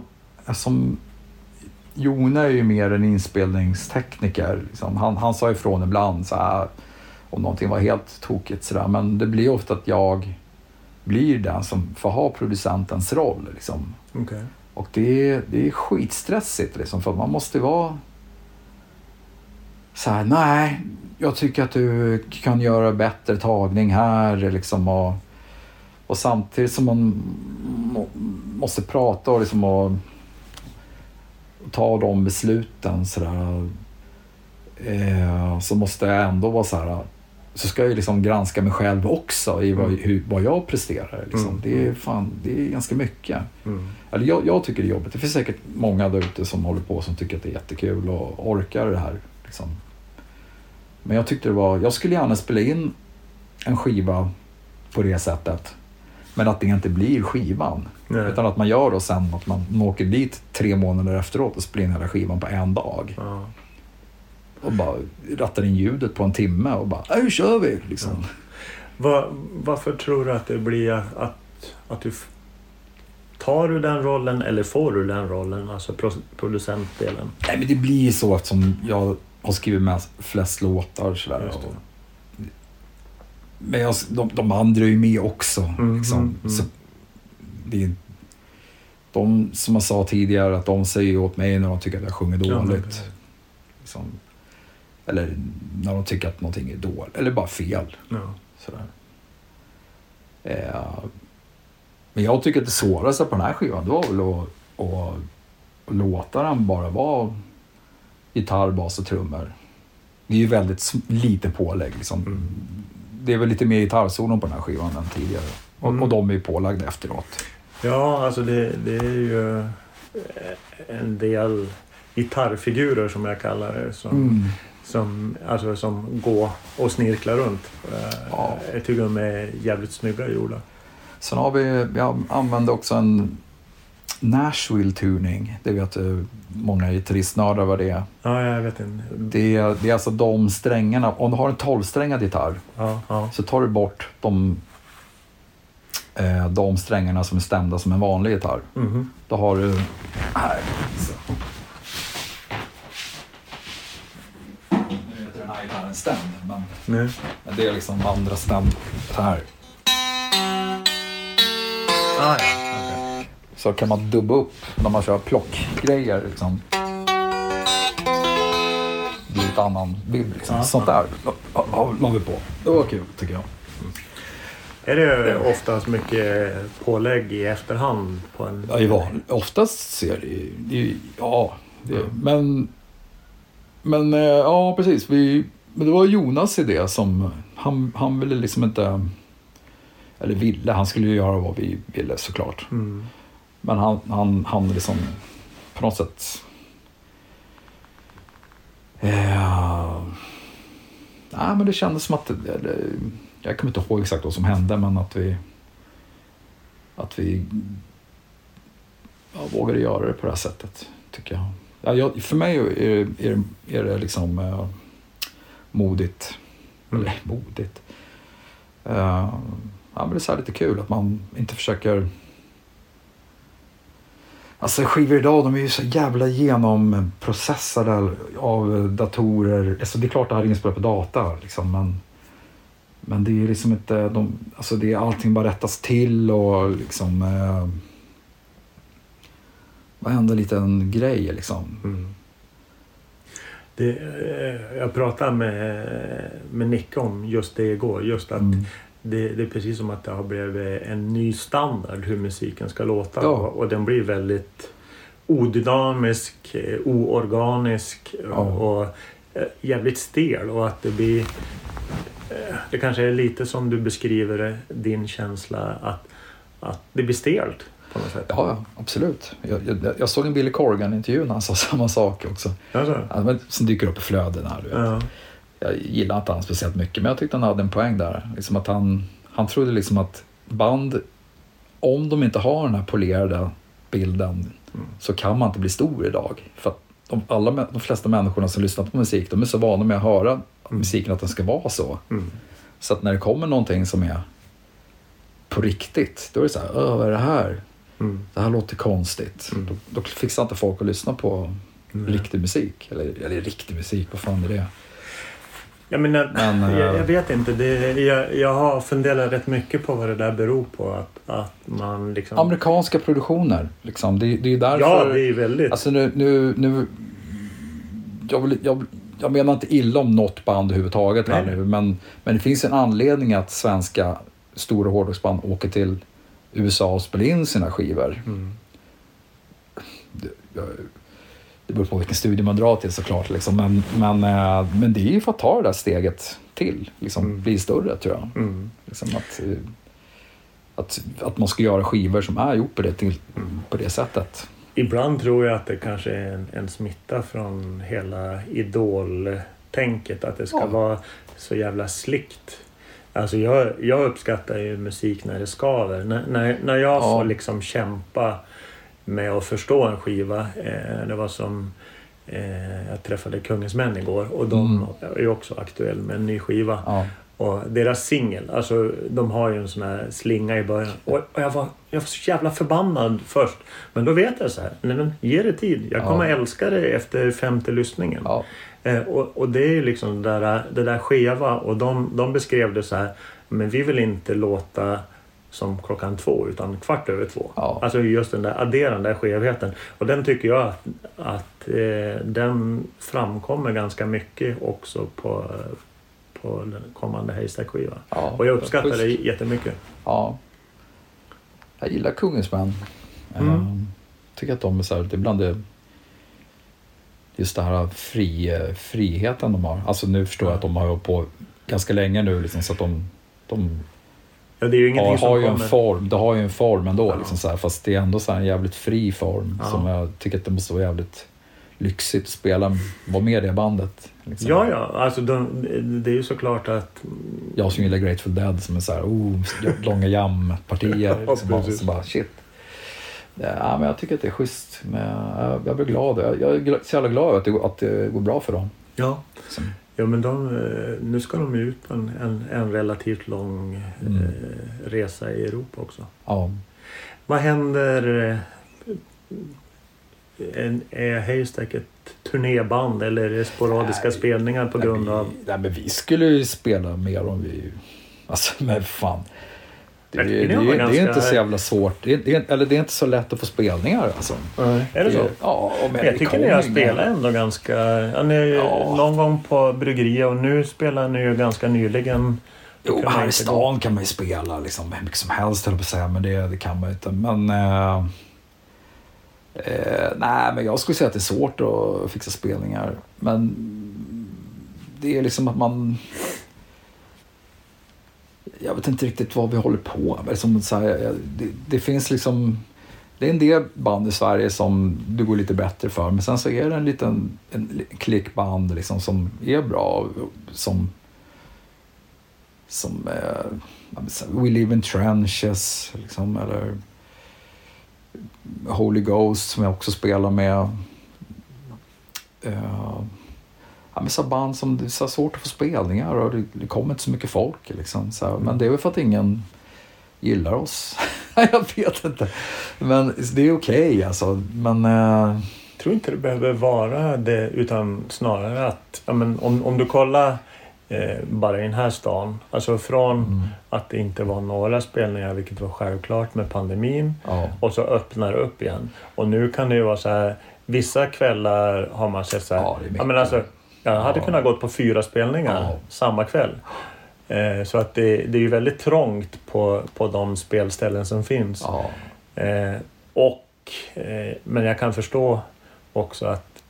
Som, Jona är ju mer en inspelningstekniker. Liksom. Han, han sa ifrån ibland så här, om någonting var helt tokigt. Så där. Men det blir ofta att jag blir den som får ha producentens roll. Liksom. Okej. Och det, är- det är skitstressigt liksom, för man måste vara så här, nej, jag tycker att du kan göra bättre tagning här liksom och, och samtidigt som man må, måste prata och liksom och ta de besluten så där, eh, så måste jag ändå vara så här så ska jag ju liksom granska mig själv också i vad, Mm. hur, vad jag presterar. Liksom. Mm. Det, är fan, det är ganska mycket. Mm. Eller jag, jag tycker det är jobbigt. Det finns säkert många där ute som håller på som tycker att det är jättekul och orkar det här. Liksom. Men jag tyckte det var, jag skulle gärna spela in en skiva på det sättet. Men att det inte blir skivan. Nej. Utan att man gör då sen att man, man åker dit tre månader efteråt och spelar in hela skivan på en dag. Ja. Och bara rattar in ljudet på en timme och bara, "Äh, nu kör vi! Liksom. Var, varför tror du att det blir att, att du... Tar du den rollen eller får du den rollen? Alltså pro- producentdelen. Nej men det blir så eftersom jag har skrivit med flest låtar. Sådär, och, men jag, de, de andra är ju med också. Mm, liksom. mm, mm. Så det är, de som jag sa tidigare, att de säger åt mig när de tycker att jag sjunger Ja, dåligt. precis. liksom, eller när de tycker att någonting är dåligt, eller bara fel. Ja. Sådär. Eh, men jag tycker att det svåraste på den här skivan, det var väl att, att, att låta den bara vara gitarr, bas och trummor. Det är ju väldigt lite pålägg. Liksom. Mm. Det är väl lite mer gitarrsolon på den här skivan än tidigare. Och, Mm. och de är ju pålagda efteråt. Ja, alltså det, det är ju eh, en del gitarrfigurer som jag kallar det. Som, Mm. som, alltså, som går och snirklar runt. Eh, Ja. Jag tycker de är jävligt snygga gjorda. Sen har vi, jag använde också en Nashville-tuning. Det vet ju många gitarristnördar vad det är. Ja, jag vet inte. Det är, det är alltså de strängarna. Om du har en tolvsträngad gitarr Ja, ja. så tar du bort de, eh, de strängarna som är stämda som en vanlig gitarr. Mhm. Då har du här. Så. Nu heter den här gitarren stämd, men, Nej. men det är liksom andra stämd så här. Ah, ja. Så kan man dubba upp när man kör plockgrejer. Liksom. Det blir lite annan bild. Liksom. Ja, Sånt där la vi på. Det var kul tycker jag. Är det oftast mycket pålägg i efterhand på en... Ja, i van, oftast ser det ju... det Ja, det, Mm. men... Men eh, ja, precis. Vi, men det var Jonas idé som... Han, han ville liksom inte... Eller ville, han skulle ju göra vad vi ville såklart. Mm. Men han, han, han liksom på något sätt... Eh, nej, men det kändes som att... Det, det, jag kommer inte ihåg exakt vad som hände, men att vi... Att vi ja, vågade göra det på det här sättet, tycker jag. Ja, jag, för mig är, det- är, är det liksom eh, modigt. Mm. Eller modigt. Eh, ja, men det är så här lite kul att man inte försöker... Alltså skivor idag de är ju så jävla genomprocessade av datorer. Alltså det är klart det här är inspelat på data liksom, men, men det är liksom inte... De, alltså det är allting bara rättas till och liksom... Eh, varenda liten grej liksom. Mm. Det, eh, jag pratade med, med Nicke om just det igår. Just att Mm. Det, det är precis som att det har blivit en ny standard hur musiken ska låta. Ja. Och, den blir väldigt odynamisk, eh, oorganisk Ja. och eh, jävligt stel. Och att det blir... eh, Det kanske är lite som du beskriver det, din känsla att, att det blir stelt på något sätt. Ja, ja, absolut. Jag, jag, jag såg en Billy Corgan-intervju när han sa samma sak också. Alltså, Ja, men, som dyker upp i flödena. Du vet. ja. Jag gillar inte han speciellt mycket, men jag tyckte han hade en poäng där. Liksom att han, han trodde liksom att band, om de inte har den här polerade bilden, Mm. så kan man inte bli stor idag. För att de, alla, de flesta människorna som lyssnar på musik, de är så vana med att höra musiken att den ska vara så. Mm. Så att när det kommer någonting som är på riktigt, då är det så här, "Åh, vad är det här? Mm. Det här låter konstigt. Mm. Då, då fixar inte folk att lyssna på riktig musik. Eller, eller riktig musik, vad fan är det? Ja, men, jag, Men, eh, jag, jag vet inte. Det, jag, jag har funderat rätt mycket på vad det där beror på. Att, att man liksom... Amerikanska produktioner, liksom. Det, det är ju därför... ja, det är väldigt... Alltså nu... nu, nu jag, vill, jag, jag menar inte illa om något band överhuvudtaget här Nej. nu, men, men det finns en anledning att svenska stora hårdrocksband åker till USA och spelar in sina skivor. Mm. Det, jag, det beror på vilken studie man drar till såklart, liksom. men, men, eh, men det är ju för att ta det där steget till, liksom, Mm. bli större tror jag. Mm. Liksom att, eh, att, att man ska göra skivor som är gjort på det, till, på det sättet. Ibland tror jag att det kanske är en, en smitta från hela idoltänket. Att det ska Ja. vara så jävla slickt. Alltså jag, jag uppskattar ju musik när det skaver. När, när, när jag Ja. får liksom kämpa med att förstå en skiva. Eh, det var som eh, jag träffade Kungens Män igår och de Mm. är också aktuell med en ny skiva. Ja. Och deras singel, alltså de har ju en sån här slinga i början. Och, och jag, var, jag var så jävla förbannad först. Men då vet jag så här, nej men ge det tid. Jag kommer Ja. älska det efter femte lyssningen. Ja. Eh, och, och det är ju liksom det där, det där skeva och de, de beskrev det så här, men vi vill inte låta som klockan två utan kvart över två. Ja. Alltså just den där adderande skevheten. Och den tycker jag att, att eh, den framkommer ganska mycket också på, på den kommande Haystack-skiva. Ja. Och jag uppskattar det jättemycket. Ja. Jag gillar Kungens Män. Mm. Mm. tycker att de är så här, det är bland det just det här fri, friheten de har. Alltså nu förstår jag att de har hållit på ganska länge nu liksom, så att de, de Ja, det är ju ingenting har, som har ju en kommer... form, det har ju en form ändå. Ja. Liksom, så här, fast det är ändå så en jävligt fri form Ja. som jag tycker att det måste vara jävligt lyxigt att spela, vara med i det bandet. Liksom. Ja, ja. Alltså de, det är ju såklart att... Jag som gillar Grateful Dead som är så här, oh, långa jam-partier. Ja, liksom, så bara, shit. Ja, men jag tycker att det är schysst. Men jag, jag blir glad. Jag, jag är så jävla glad att det, att det går bra för dem. Ja. Liksom. Ja, men de, eh, nu ska de ju ut på en, en, en relativt lång Mm. eh, resa i Europa också. Ja. Vad händer? eh, är Haystack ett turnéband eller är det sporadiska Nej, spelningar på grund nej, av... nej, men vi skulle ju spela mer om vi... Alltså, men fan. Det, det, det, det är ganska- inte så jävla svårt. Det, är- är- eller det är inte så lätt att få spelningar alltså. Är det så? Ja, men jag tycker ni har spelat ändå ganska... Ja, ni, Ja. Någon gång på bryggeriet och nu spelar ni ju ganska nyligen. Jo, här i stan kan man ju spela liksom, hur mycket som helst höll på att säga, men det, det kan man ju inte. Men, eh, eh, nej, men jag skulle säga att det är svårt att fixa spelningar. Men det är liksom att man... Jag vet inte riktigt vad vi håller på med. Som så här, det, det finns liksom... Det är en del band i Sverige som det går lite bättre för. Men sen så är det en liten en klick band liksom som är bra. Som som eh, We Live in Trenches liksom, eller Holy Ghost som jag också spelar med. eh, ja, men så band som det är så svårt att få spelningar och det, kommer inte så mycket folk. Liksom, så här. Men det är väl för att ingen gillar oss. jag vet inte. Men det är okej okay, alltså. Men, eh, jag tror inte det behöver vara det utan snarare att ja, men om, om du kollar eh, bara i den här stan. Alltså från mm. att det inte var några spelningar, vilket var självklart med pandemin, ja. och så öppnar det upp igen. Och nu kan det ju vara så här, vissa kvällar har man sett så här, ja, ja, men alltså, jag hade ja. kunnat gå på fyra spelningar samma kväll. Eh, så att det, det är ju väldigt trångt på, på de spelställen som finns. Eh, och, eh, men jag kan förstå också att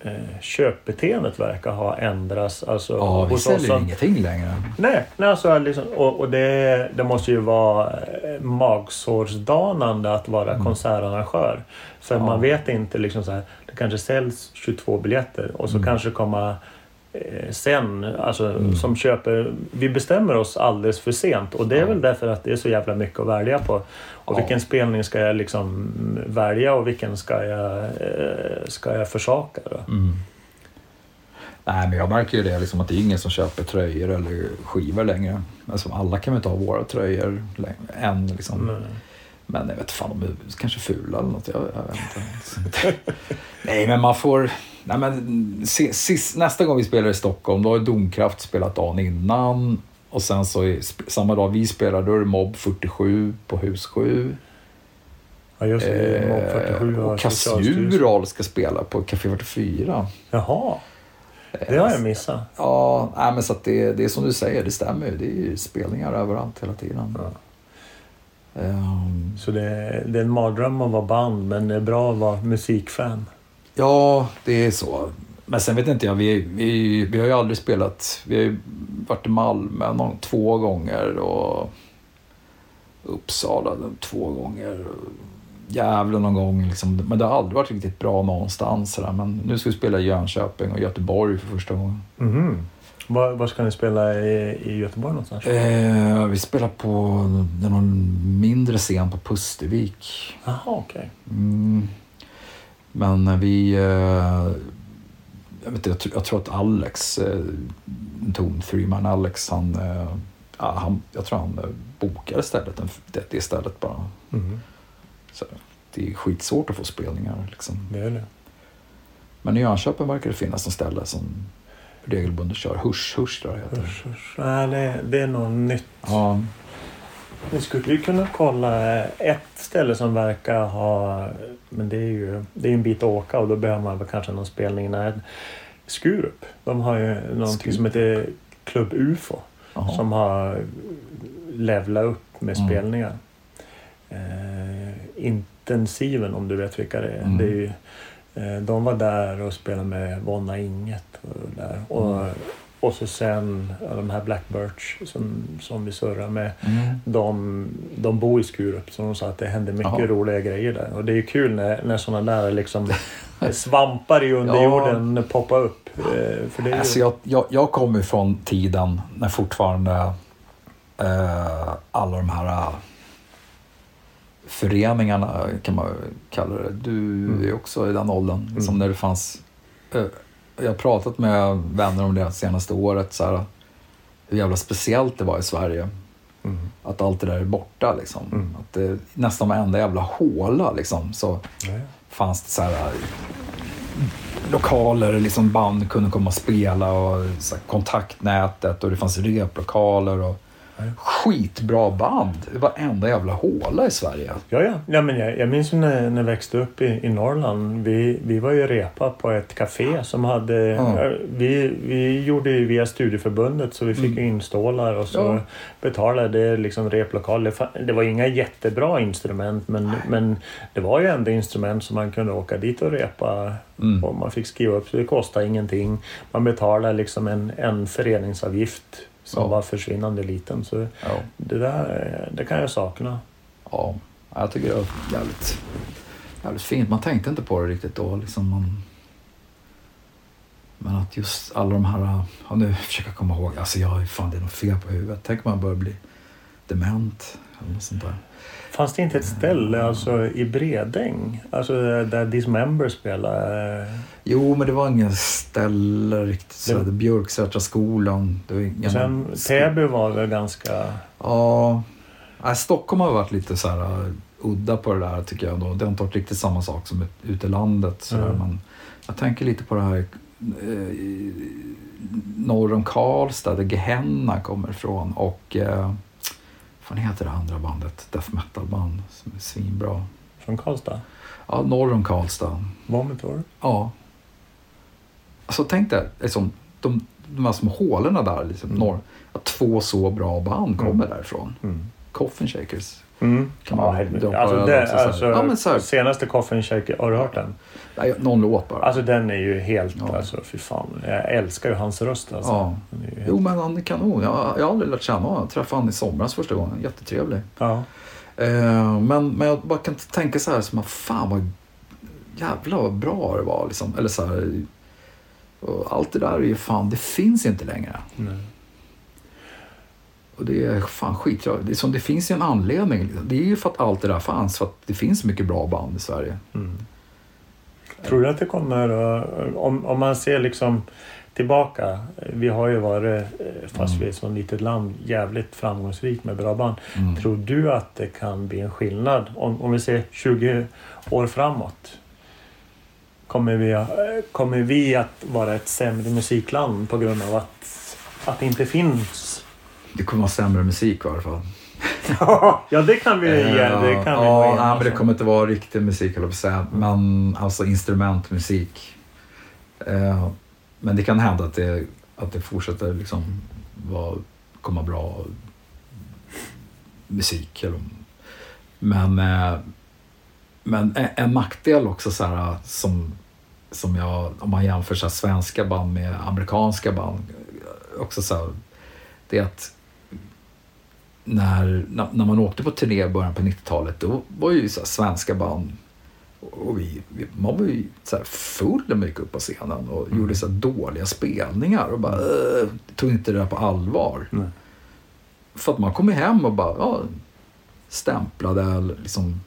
eh, köpbeteendet verkar ha ändrats. Alltså, ja, vi säljer som, ingenting längre. Nej, nej alltså, liksom, och, och det, det måste ju vara magsårsdanande att vara mm. konsertarrangör. För ja. man vet inte, liksom så här, det kanske säljs 22 biljetter och så mm. kanske komma eh, sen, alltså mm. som köper. Vi bestämmer oss alldeles för sent och det är ja. väl därför att det är så jävla mycket att välja på. Och ja. vilken spelning ska jag liksom välja och vilken ska jag, eh, ska jag försaka? Mm. Nej, men jag märker ju det liksom att det är ingen som köper tröjor eller skivor längre. Alltså, alla kan väl inte ha våra tröjor än. Liksom. Mm. Men jag vet fan, de är kanske fula eller något. Jag, jag vet inte. nej, men man får... Nej, men, sist, nästa gång vi spelar i Stockholm, då har Domkraft spelat dagen innan. Och sen så samma dag vi spelar, då är det Mobb 47 på Hus 7. Ja, just det. Eh, Mobb 47 och Kassural ska spela på Café 44. Jaha. Det har jag missat. Ja, nej, men så det, det är som du säger, det stämmer ju. Det är ju spelningar överallt hela tiden. Ja. Um, så det, det, är en mardröm att vara band, men det är bra att vara musikfan? Ja, det är så. Men sen vet inte jag, vi, vi, vi har ju aldrig spelat... Vi har ju varit i Malmö någon, två gånger och Uppsala två gånger. Gävle någon gång. Liksom. Men det har aldrig varit riktigt bra någonstans. Men nu ska vi spela i Jönköping och Göteborg för första gången. Mm. Var, var, ska ni spela i, i Göteborg någonstans? Eh, vi spelar på någon mindre scen på Pustervik. Jaha, okej. Okay. Mm. Men vi... Eh, jag, vet, jag, jag, tror att Alex, eh, Tom Threeman Alex, han, eh, han, jag tror han eh, bokade stället, det, det stället bara. Mm. Så, det är skitsvårt att få spelningar. Liksom. Det är det. Men i Jönköping verkar det finnas något ställe som regelbundet kör. Hush Hush tror jag heter. Hush, hush. Nej, det, det är något nytt. Ja. Vi skulle ju kunna kolla ett ställe som verkar ha, men det är ju det är en bit att åka och då behöver man väl kanske någon spelning i Skurup. De har ju någonting Skurup. som heter Klubb UFO Aha. som har levlat upp med mm. spelningar. Eh, intensiven om du vet vilka det är. Mm. Det är ju, eh, de var där och spelade med Vonna Inget. Och, där. Och, mm. Och så sen de här Black Birch som, som vi surrar med. Mm. De, de bor i Skurup så de sa att det händer mycket Aha. roliga grejer där. Och det är ju kul när, när sådana där liksom svampar i underjorden ja. poppar upp. Eh, för det ju... alltså jag, jag, jag kommer från tiden när fortfarande eh, alla de här eh, föreningarna kan man kalla det. Du mm. är också i den åldern. Mm. Som när det fanns eh, jag har pratat med vänner om det senaste året, så här, hur jävla speciellt det var i Sverige. Mm. Att allt det där är borta. Liksom. Mm. Att det, nästan varenda jävla håla liksom, så ja. fanns det så här, lokaler liksom band kunde komma och spela och så här, kontaktnätet och det fanns replokaler. Och, skitbra band i varenda jävla håla i Sverige. Ja, ja. ja men jag, jag minns när, när jag växte upp i, i Norrland. Vi, vi var ju repa på ett café som hade... Mm. Vi, vi gjorde ju via studieförbundet så vi fick mm. instålar och så ja. betalade liksom replokal. Det var inga jättebra instrument men, men det var ju ändå instrument som man kunde åka dit och repa mm. och man fick skriva upp så det kostade ingenting. Man betalade liksom en, en föreningsavgift som ja. var försvinnande liten. Så ja. det där det kan jag sakna. Ja, jag tycker det var jävligt, jävligt fint. Man tänkte inte på det riktigt då. Liksom man... Men att just alla de här, ja, nu försöker jag komma ihåg, alltså jag, fan det är något fel på huvudet. Tänk om man börjar bli dement. Eller något sånt där. Fanns det inte ett ställe alltså, i Bredäng alltså, där Dismember spelade? Jo, men det var inget ställe riktigt. Så Det-. Björksätra skolan. Det var ingen Sen Täby var väl ganska... Ja. Nej, Stockholm har varit lite så här uh, udda på det där tycker jag. Då. Det har inte varit riktigt samma sak som ut- ute i landet. Så. Mm. Men jag tänker lite på det här eh, norr om Karlstad där Gehenna kommer ifrån. Och eh, vad heter det andra bandet? Death metal-band som är svinbra. Från Karlstad? Ja, norr om Karlstad. Vomitor? Ja. Alltså tänk dig, liksom, de, de här små hålorna där, liksom, Mm. norr, att två så bra band kommer därifrån. Mm. Coffin Shakers. Mm. Kan Ja, man alltså, det, alltså, Ja, Senaste Coffin Shaker, har du hört den? Nej, någon låt bara. Alltså den är ju helt, Ja. alltså fy fan. Jag älskar ju hans röst alltså. Ja. Helt, Jo men han är kanon. Jag, jag har aldrig lärt känna honom. Jag träffade honom i somras första gången. Jättetrevlig. ja. Eh, men, men jag bara kan tänka så här, som att fan vad jävla vad bra det var. Liksom. Eller så här, allt det där är ju fan, det finns inte längre. Nej. Och det är fan skitbra. Det, är som, det finns ju en anledning. Det är ju för att allt det där fanns. För att det finns så mycket bra band i Sverige. Mm. Tror du att det kommer, att- om, om man ser liksom tillbaka. Vi har ju varit, eh, fast Mm. vi är ett litet land, jävligt framgångsrikt med bra band. Mm. Tror du att det kan bli en skillnad om, om vi ser 20 år framåt? Kommer vi, eh, kommer vi att vara ett sämre musikland på grund av att, att det inte finns? Det kommer vara sämre musik i alla fall. Ja, det kan vi ge. Det kan vi ja, enas men det om. kommer inte vara riktig musik, jag säga. Men alltså instrumentmusik. Eh, men det kan hända att det, att det fortsätter liksom vara, komma bra musik. Men, eh, men en, nackdel också så här, som, som jag, om man jämför så svenska band med amerikanska band. Också så här, det är att när, när, man åkte på turné i början på 90-talet då var ju så svenska band och vi, man var ju så full när man gick upp på scenen och Mm. gjorde så dåliga spelningar och bara äh, tog inte det där på allvar. Nej. För att man kom hem och bara ja, stämplade eller liksom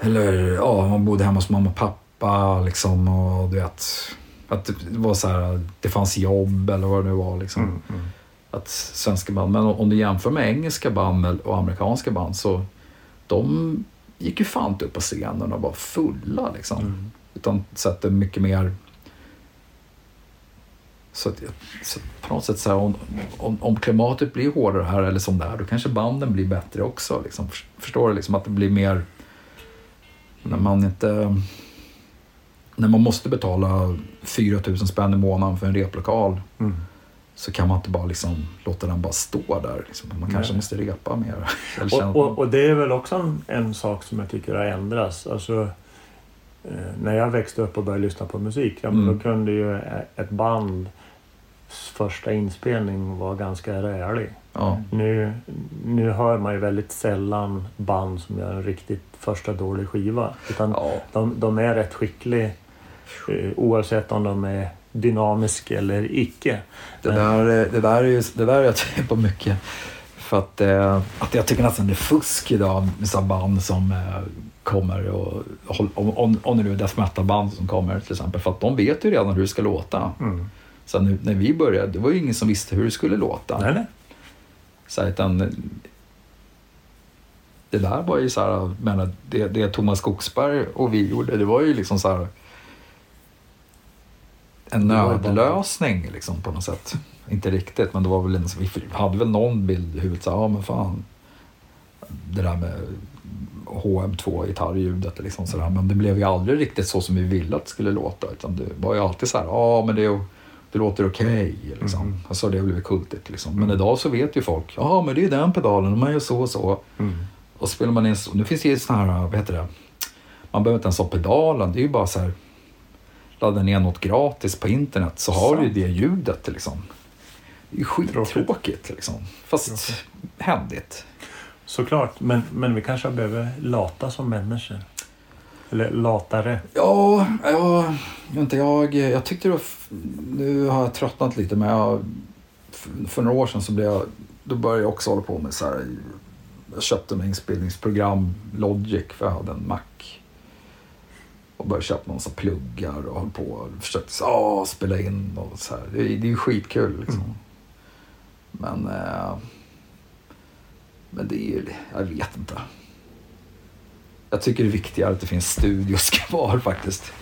eller ja, man bodde hemma hos mamma och pappa liksom och du vet att det var så här, det fanns jobb eller vad det nu var liksom Mm, mm. Att svenska band, men om du jämför med engelska band och amerikanska band så de gick ju fan inte upp på scenen och var fulla liksom. Mm. Utan sätter mycket mer så, att, så på något sätt så här, om, om, om klimatet blir hårdare här eller som det är, då kanske banden blir bättre också. Liksom. Förstår du? Liksom, att det blir mer när man inte när man måste betala 4 000 spänn i månaden för en replokal Mm. Så kan man inte bara liksom låta den bara stå där. Liksom. Man kanske Nej. måste repa mer. Och, och, och det är väl också en, en sak som jag tycker har ändrats. Alltså, eh, när jag växte upp och började lyssna på musik, ja, Mm. då kunde ju ett bands första inspelning vara ganska rälig. ja. Nu, nu hör man ju väldigt sällan band som gör en riktigt första dålig skiva. Utan Ja. de, de är rätt skickliga eh, oavsett om de är dynamiska eller icke. Det, där, är- det där är ju det där är jag tänker på mycket. För att, eh, att jag tycker nästan det är fusk idag med sådana band som eh, kommer och om, om, om det nu är death metal-band som kommer till exempel. För att de vet ju redan hur det ska låta. Mm. Så nu, när vi började, det var ju ingen som visste hur det skulle låta. Nej, nej. Så här, utan, det där var ju så här, menar, det, det Thomas Skogsberg och vi gjorde, det var ju liksom så här en Det nödlösning liksom på något sätt. Inte riktigt, men det var väl en, vi hade väl någon bild i huvudet, så ja men fan, det där med HM2 gitarrljudet liksom sådär. Men det blev ju aldrig riktigt så som vi ville att det skulle låta. Utan det var ju alltid så här, ja men det, det låter okej. liksom. Mm. Och så har det blivit kultigt. Liksom. Men idag så vet ju folk, ja men det är den pedalen man gör så och så. Mm. Och spelar man in, så- nu finns det ju sådana här, vad heter det? Man behöver inte ens ha pedalen, det är ju bara så här ladda ner något gratis på internet så har du ju Sant. det ljudet liksom. Det är skittråkigt liksom. Fast Tråkigt. händigt. Såklart, men, men vi kanske behöver lata som människor. Eller latare. Ja, ja inte, jag, jag tyckte det nu har jag tröttnat lite men jag, för några år sedan så blev jag då började jag också hålla på med så här. Jag köpte mig inspelningsprogram, Logic, för jag hade en Mac. Och började köpa massa pluggar och höll på och försökte så, ah, spela in och så här. Det, är- det är ju skitkul liksom. Mm. Men, eh, men det är ju, jag vet inte. Jag tycker det är viktigare att det finns studios kvar faktiskt.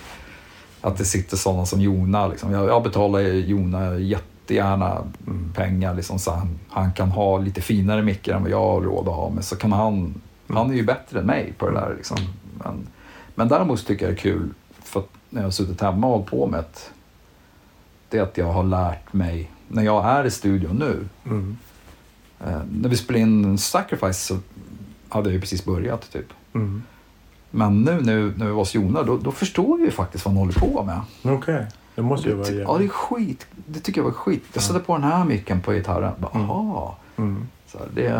Att det sitter sådana som Jona. Liksom. Jag, jag betalar Jona jättegärna Mm. pengar liksom, så han, han kan ha lite finare mickar än vad jag har råd att ha. Men så kan han, han är ju bättre än mig på det där. Liksom. Men, men däremot tycker jag det är kul, för att när jag har suttit hemma och hållit på med det, det är att jag har lärt mig, när jag är i studion nu, Mm. eh, när vi spelade in Sacrifice så hade jag ju precis börjat typ. Mm. Men nu, nu när vi var hos Jona, då, då förstår vi ju faktiskt vad han håller på med. Okej, det måste ju vara ty- ja, jävligt. det är skit. Det tycker jag var skit. Jag satte på den här micken på gitarren. Bara, Mm. Mm. Så här, det,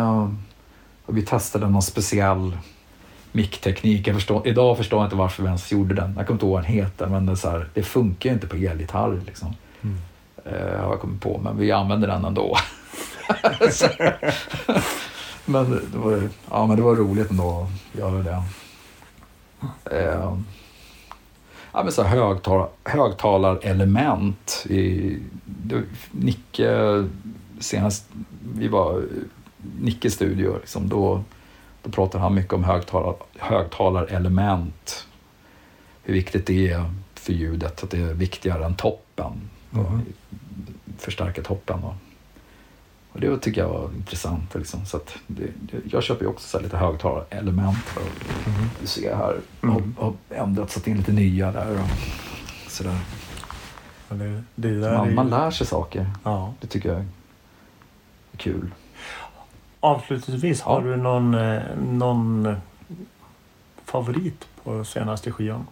och vi testade någon speciell mickteknik. Förstår, idag förstår jag inte varför vi ens gjorde den. Jag kommer inte ihåg vad den heter, men det, så här, det funkar ju inte på elgitarr. Liksom. Mm. Eh, har jag kommit på, men vi använder den ändå. Men, det var, ja, men det var roligt ändå att göra det. Eh, ja, men så här högtal, högtalarelement. I, det, Nicke, senast vi var Nickes studio, liksom, då, då pratade han mycket om högtalar, högtalarelement. Hur viktigt det är för ljudet, att det är viktigare än toppen. Mhm. Förstärka toppen. Och, och det tycker jag var intressant. Liksom. Så det, det, jag köper ju också så lite högtalarelement. Mm. du ser här, Mm. har, har ändrat, satt in lite nya där och sådär. Det, det man, ju- man lär sig saker. Ja. Det tycker jag är kul. Avslutningsvis, har du någon, eh, någon favorit på senaste skivan?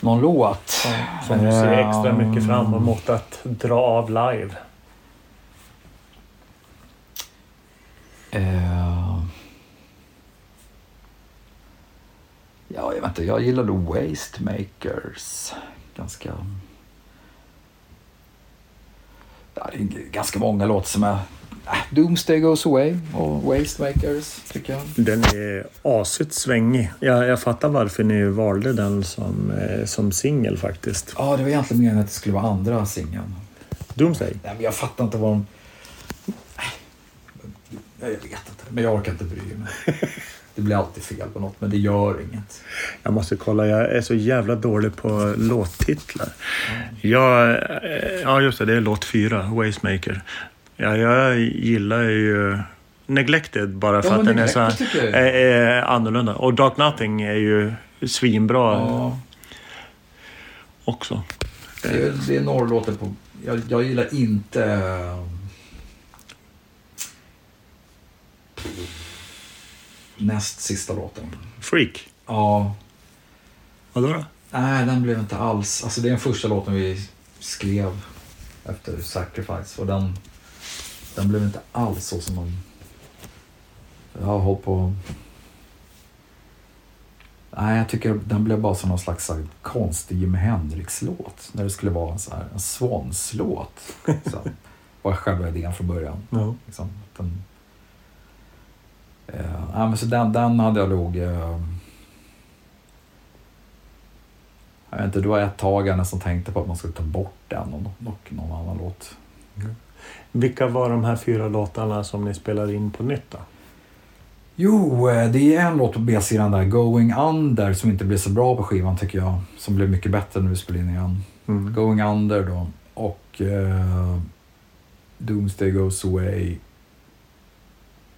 Någon låt? Som du ser extra Ehm. mycket fram emot att dra av live? Eh, ja, jag vet inte. Jag gillar nog Waste Makers. Ganska... Ja, det är ganska många låtar som är... Äh, Doomsday Goes Away och Waste Makers, tycker jag. Den är asigt svängig. Jag, jag fattar varför ni valde den som, eh, som singel faktiskt. Ja, det var egentligen meningen att det skulle vara andra singeln. Doomsday? Nej, men jag fattar inte vad de... Nej, Jag vet inte, men jag orkar inte bry mig. Det blir alltid fel på något, men det gör inget. Jag måste kolla, jag är så jävla dålig på låttitlar. Jag, eh, ja, just det, det är låt fyra, Wastemaker. Ja, jag gillar ju Neglected bara för Ja, att den är så här, är, är annorlunda. Och Dark Nothing är ju svinbra Ja, också. det är, det är några låtar på... Jag, jag gillar inte... eh, Näst sista låten. Freak. Ja, Vadå då? nej den blev inte alls... Alltså det är den första låten vi skrev efter Sacrifice och den, den blev inte alls så som man... Jag har hållit på... Nej, jag tycker den blev bara som någon slags här konstig Jimi Hendrix-låt. När det skulle vara en, så här, en Swans-låt. Så, var själva idén från början. Ja. Liksom, den, eh, ja, men så den, den hade jag nog... Eh, jag vet inte, det var ett tag jag nästan tänkte på att man skulle ta bort den och, och någon annan låt. Vilka var de här fyra låtarna som ni spelade in på nytt då? Jo, eh, det är en låt på B-sidan där, Going Under, som inte blev så bra på skivan tycker jag. Som blev mycket bättre när vi spelade in igen. Mm. Going Under då. Och eh, Doomsday Goes Away,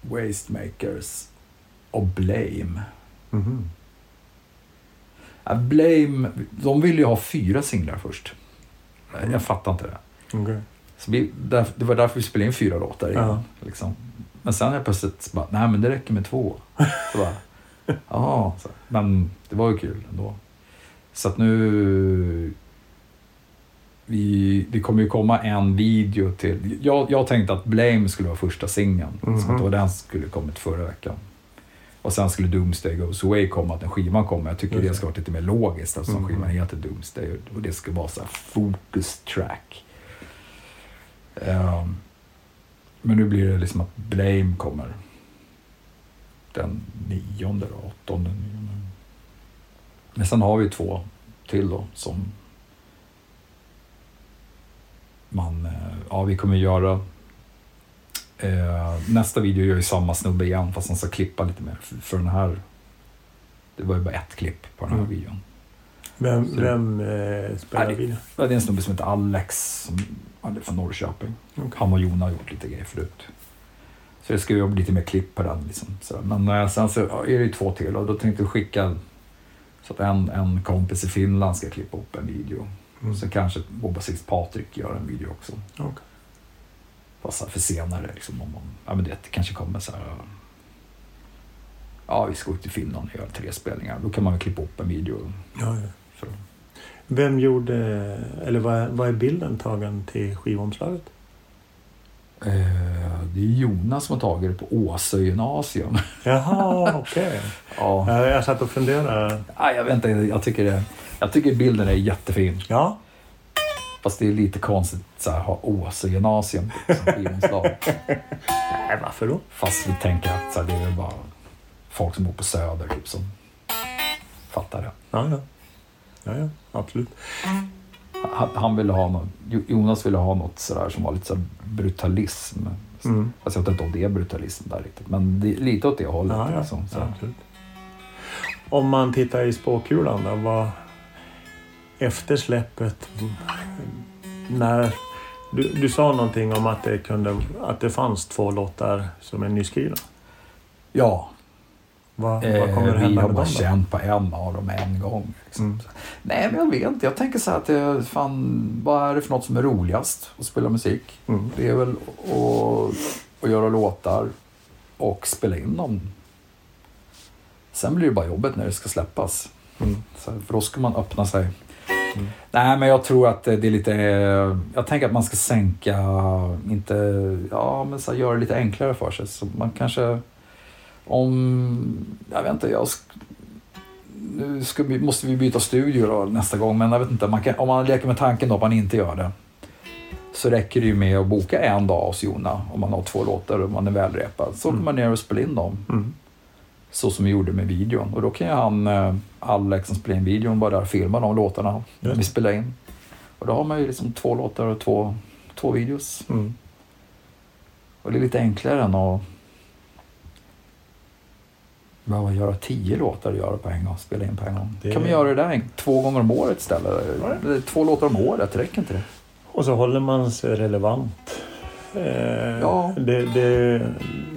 Waste Makers och Blame. Mhm. Ja, Blame, de ville ju ha fyra singlar först. Mm. Jag fattar inte det. Okej. Vi, där, det var därför vi spelade in fyra låtar igen. Ja. Liksom. Men sen helt plötsligt bara, nej men det räcker med två. Så bara, ja, så. Men det var ju kul ändå. Så att nu... Vi, det kommer ju komma en video till. Jag, jag tänkte att Blame skulle vara första singeln. Mhm. Så att det var den som skulle kommit förra veckan. Och sen skulle Doomsday Goes Away komma, att den skivan kommer. Jag tycker Just det ska vara lite mer logiskt eftersom Mhm. skivan heter Doomsday. och- Och det ska vara så här focus track. Ehm, Men nu blir det liksom att Blame kommer den nionde då, åttonde, nionde. Men sen har vi två till då som man, eh, ja vi kommer göra eh, nästa video gör ju samma snubbe igen fast han ska klippa lite mer för, för den här det var ju bara ett klipp på den här Mm. videon. Vem, Så- vem eh, spelar Nej, det- Det är en snubbe som heter Alex som han är från Norrköping. Okej. Han och Jona har gjort lite grejer förut. Så det ska bli lite mer klipp på den. Liksom. Så, men eh, sen så är det ju två till och då tänkte jag skicka så att en, en kompis i Finland ska klippa upp en video. Mm. Sen kanske vår basist Patrik gör en video också. Så här för senare. Liksom, om, om, ja, men det kanske kommer så här. Ja, vi ska ut till Finland och göra tre spelningar. Då kan man väl klippa upp en video. Ja, ja. För, Vem gjorde, eller vad, är- vad är bilden tagen till skivomslaget? eh, det är Jonas som har tagit det på Åsö gymnasium. Jaha, okej. ja. Ja, Jag satt och funderade. Nej, jag vet inte. Jag tycker, det, jag tycker bilden är jättefin. Ja, Fast det är lite konstigt att ha Åsö gymnasium som skivomslag. nej varför då? Fast vi tänker att så här, det är bara folk som bor på Söder typ som fattar det. Ja, ja. Ja, ja, absolut. Han, han ville ha något, Jo- Jonas ville ha något sådär som var lite så brutalism. Mm. Fast jag vet inte om det är brutalism där riktigt. Men det, lite åt det hållet. Ja, ja. Liksom, så. ja. Om man tittar i spåkulan då, vad efter släppet, när du, du sa någonting om att det, kunde, att det fanns två låtar som är nyskrivna. ja Vad, vad eh, kommer att vi hända har med bara känt på en av dem en gång. Liksom. Mm. Nej, men jag vet inte. Jag tänker så här att det, fan, vad är det för något som är roligast att spela musik? Mm. Det är väl att, att göra låtar och spela in dem. Sen blir det bara jobbet när det ska släppas. Mm. Så, för då ska man öppna sig. Mm. Nej, men jag tror att det är lite... Jag tänker att man ska sänka, inte... Ja, men så här, göra det lite enklare för sig. Så man kanske... Om... Jag vet inte, jag... Nu ska måste vi byta studio då nästa gång, men jag vet inte. Man kan, om man leker med tanken då att man inte gör det. Så räcker det ju med att boka en dag hos Jona om man har två låtar och man är välrepad. Så åker Mm. man ner och spelar in dem. Mm. Så som vi gjorde med videon. Och då kan ju han, eh, Alex som spelar in videon, bara där och filma de låtarna Just vi spelar in. Och då har man ju liksom två låtar och två, två videos. Mm. Och det är lite enklare än att behöva göra tio låtar och göra på en gång, spela in på en gång. Det- kan man göra det där två gånger om året istället? Ja. Två låtar om året, räcker inte det? Och så håller man sig relevant. Eh, Ja. det, det,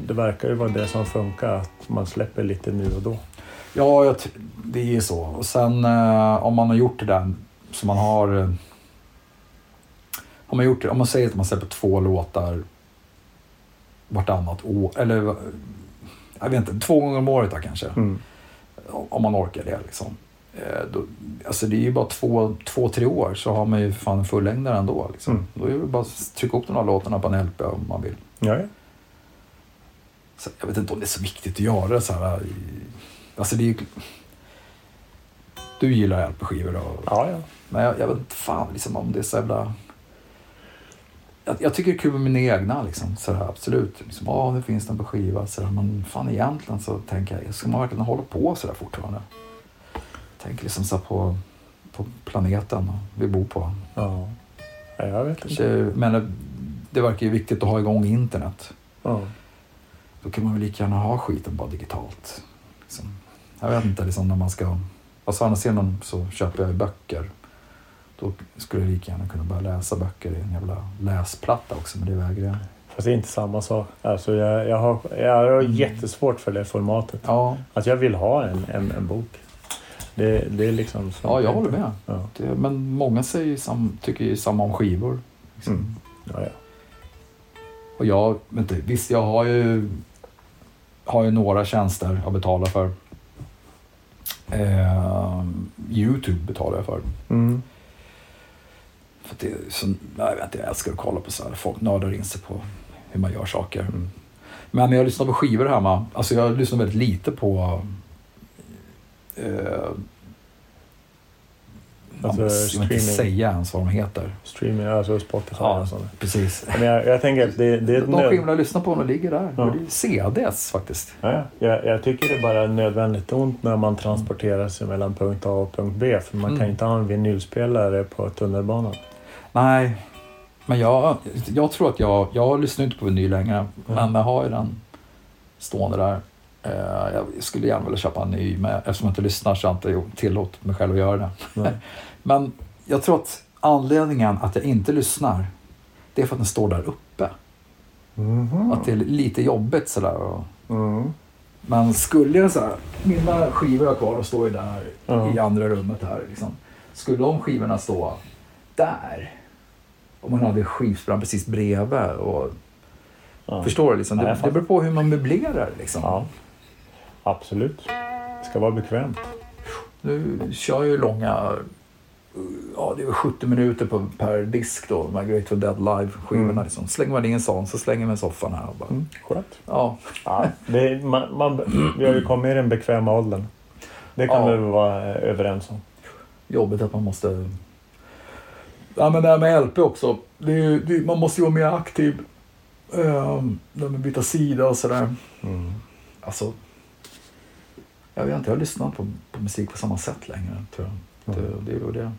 det verkar ju vara det som funkar, att man släpper lite nu och då. Ja, det är ju så. Och sen eh, om man har gjort det där så man har... Eh, om, man gjort om man säger att man släpper två låtar vartannat år, eller jag vet inte, två gånger om året då kanske. Mm. Om man orkar det liksom. Eh, då, alltså det är ju bara två, två, tre år så har man ju för fan en fullängdare ändå. Liksom. Mm. Då är det bara att trycka upp de här låtarna på en LP om man vill. Ja, ja. Så jag vet inte om det är så viktigt att göra så här. i- Alltså det är ju... Du gillar LP-skivor och... ja, ja. Men jag, jag vet inte fan liksom om det är så jävla... Jag, jag tycker det är kul med mina egna liksom. Så här, absolut. Liksom, ja, det finns den på skiva. Så här, men fan egentligen så tänker jag, ska man verkligen hålla på så där fortfarande? Jag tänker liksom så här på, på planeten vi bor på. ja. ja jag vet inte. Kanske, men det, det verkar ju viktigt att ha igång internet. Ja. Då kan man väl lika gärna ha skiten bara digitalt. Liksom. Jag vet inte, liksom när man ska... Alltså andra sidan så köper jag böcker. Då skulle jag lika gärna kunna börja läsa böcker i en jävla läsplatta också, men det vägrar jag. Fast det är inte samma sak. Alltså jag, jag, har, jag har Mm. jättesvårt för det formatet. Ja, Att jag vill ha en, en, en bok. Det, det är liksom... ja jag håller med. Ja. Det, men många säger sam, tycker ju samma om skivor. Liksom. Mm. Ja, ja. Och jag, inte, visst jag har ju, har ju några tjänster jag betalar för. Eh, Youtube betalar jag för. Mm. För det är så, jag, vet inte, jag älskar att kolla på så här, folk nördar in sig på hur man gör saker. Mm. Men jag lyssnar på skivor hemma. Alltså jag lyssnar väldigt lite på... Eh, Alltså vill inte streaming. säga ens vad de heter. Streaming, alltså Spotify Ja, och sånt. precis. Men jag, jag tänker att det, det är De nöd... skivorna jag lyssnar på, ligger där. Ja. Det är CDs faktiskt. Ja, jag, jag tycker det är bara nödvändigt ont när man transporterar sig mellan punkt A och punkt B. För man kan Mm. inte ha en vinylspelare på tunnelbanan. Nej, men jag, jag tror att jag, jag lyssnar inte på vinyl längre. Men jag har ju den stående där. Eh, Jag skulle gärna vilja köpa en ny, men eftersom jag inte lyssnar så har jag inte tillåtit mig själv att göra det. Nej. Men jag tror att anledningen att jag inte lyssnar, det är för att den står där uppe. Mhm. Att det är lite jobbigt sådär. och- Mm. Men skulle jag så här, mina skivor jag kvar, de står ju där i andra rummet här. Liksom. Skulle de skivorna stå där, om man hade skivspelaren precis bredvid. Och, Ja. Förstår du? Liksom? Det, det beror på hur man möblerar. Liksom. Ja, absolut. Det ska vara bekvämt. Nu kör jag ju långa, ja det är väl 70 minuter på, per disk då, här Grateful Dead live-skivorna. Mm. Liksom. Slänger man in en sån så slänger man soffan här och bara, Mm. Skönt. ja. Ja, är, man, man, vi har ju kommit i den bekväma åldern. Det kan Ja. vi vara eh, överens om. jobbigt att man måste... Ja, men det här med LP också. Det ju- det, man måste ju vara mer aktiv. Um, det med byta sida och sådär. Mm. Alltså, jag vet inte, jag lyssnar på, på musik på samma sätt längre. Tror jag. Mm. Det, det är väl det. Att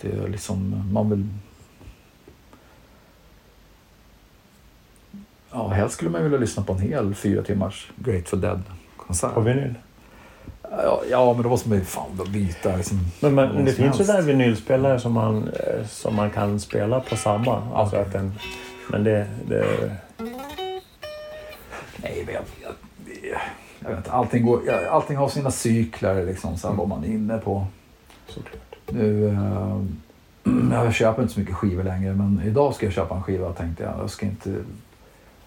Det är liksom, man vill... Ja, helst skulle man vilja lyssna på en hel fyra timmars Grateful Dead-konsert. På vinyl. Ja, ja, men då måste man ju fan byta. Liksom, Men, men det finns ju där vinylspelare som man, eh, som man kan spela på samma. Alltså Okej. att den, men det, det... Nej, men jag, jag, jag vet inte. Allting, går, allting har sina cykler liksom. Sen vad man är inne på. Såklart. Nu, eh, jag köper inte så mycket skivor längre. Men idag ska jag köpa en skiva tänkte jag. Jag ska inte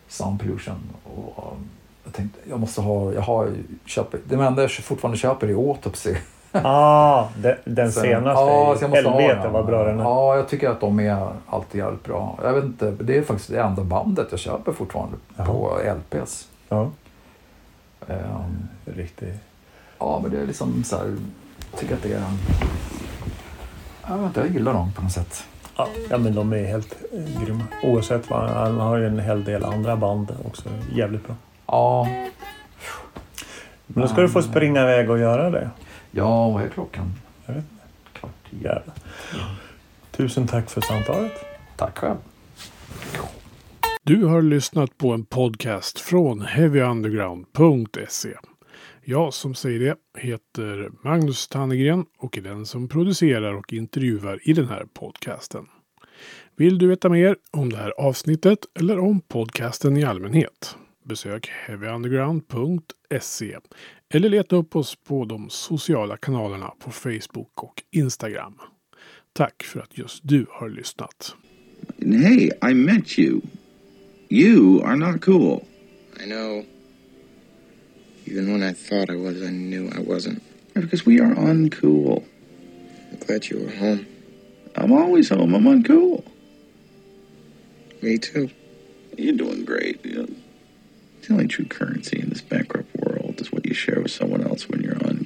Sound Pollution. Och, jag tänkte, jag måste ha, jag har, köper, det enda jag fortfarande köper är Autopsy. Ah, den, senaste. Ja, så Helvete vad bra den är. Ja, jag tycker att de är alltid jävligt bra. Jag vet inte, det är faktiskt det enda bandet jag köper fortfarande Jaha. på LPs. Ja, Um, riktigt. ja, men det är liksom så här, jag tycker att det är... Jag vet inte, jag gillar dem på något sätt. Ja, ja, men de är helt eh, grymma. Oavsett vad. Han har ju en hel del andra band också. Jävligt bra. Ja, Men då ska du få springa iväg och göra det. ja vad är klockan? Jag vet Kvart i. Jävlar. Tusen tack för samtalet. Tack själv. Du har lyssnat på en podcast från heavyunderground.se. Jag som säger det heter Magnus Tannegren och är den som producerar och intervjuar i den här podcasten. Vill du veta mer om det här avsnittet eller om podcasten i allmänhet? Besök heavyunderground.se eller leta upp oss på de sociala kanalerna på Facebook och Instagram. Tack för att just du har lyssnat. Hey, I met you. You are not cool. I know. Even when I thought I was, I knew I wasn't. Because we are uncool. I'm glad you were home. I'm always home. I'm uncool. Me too. You're doing great. Know, The only true currency in this bankrupt world is what you share with someone else when you're on.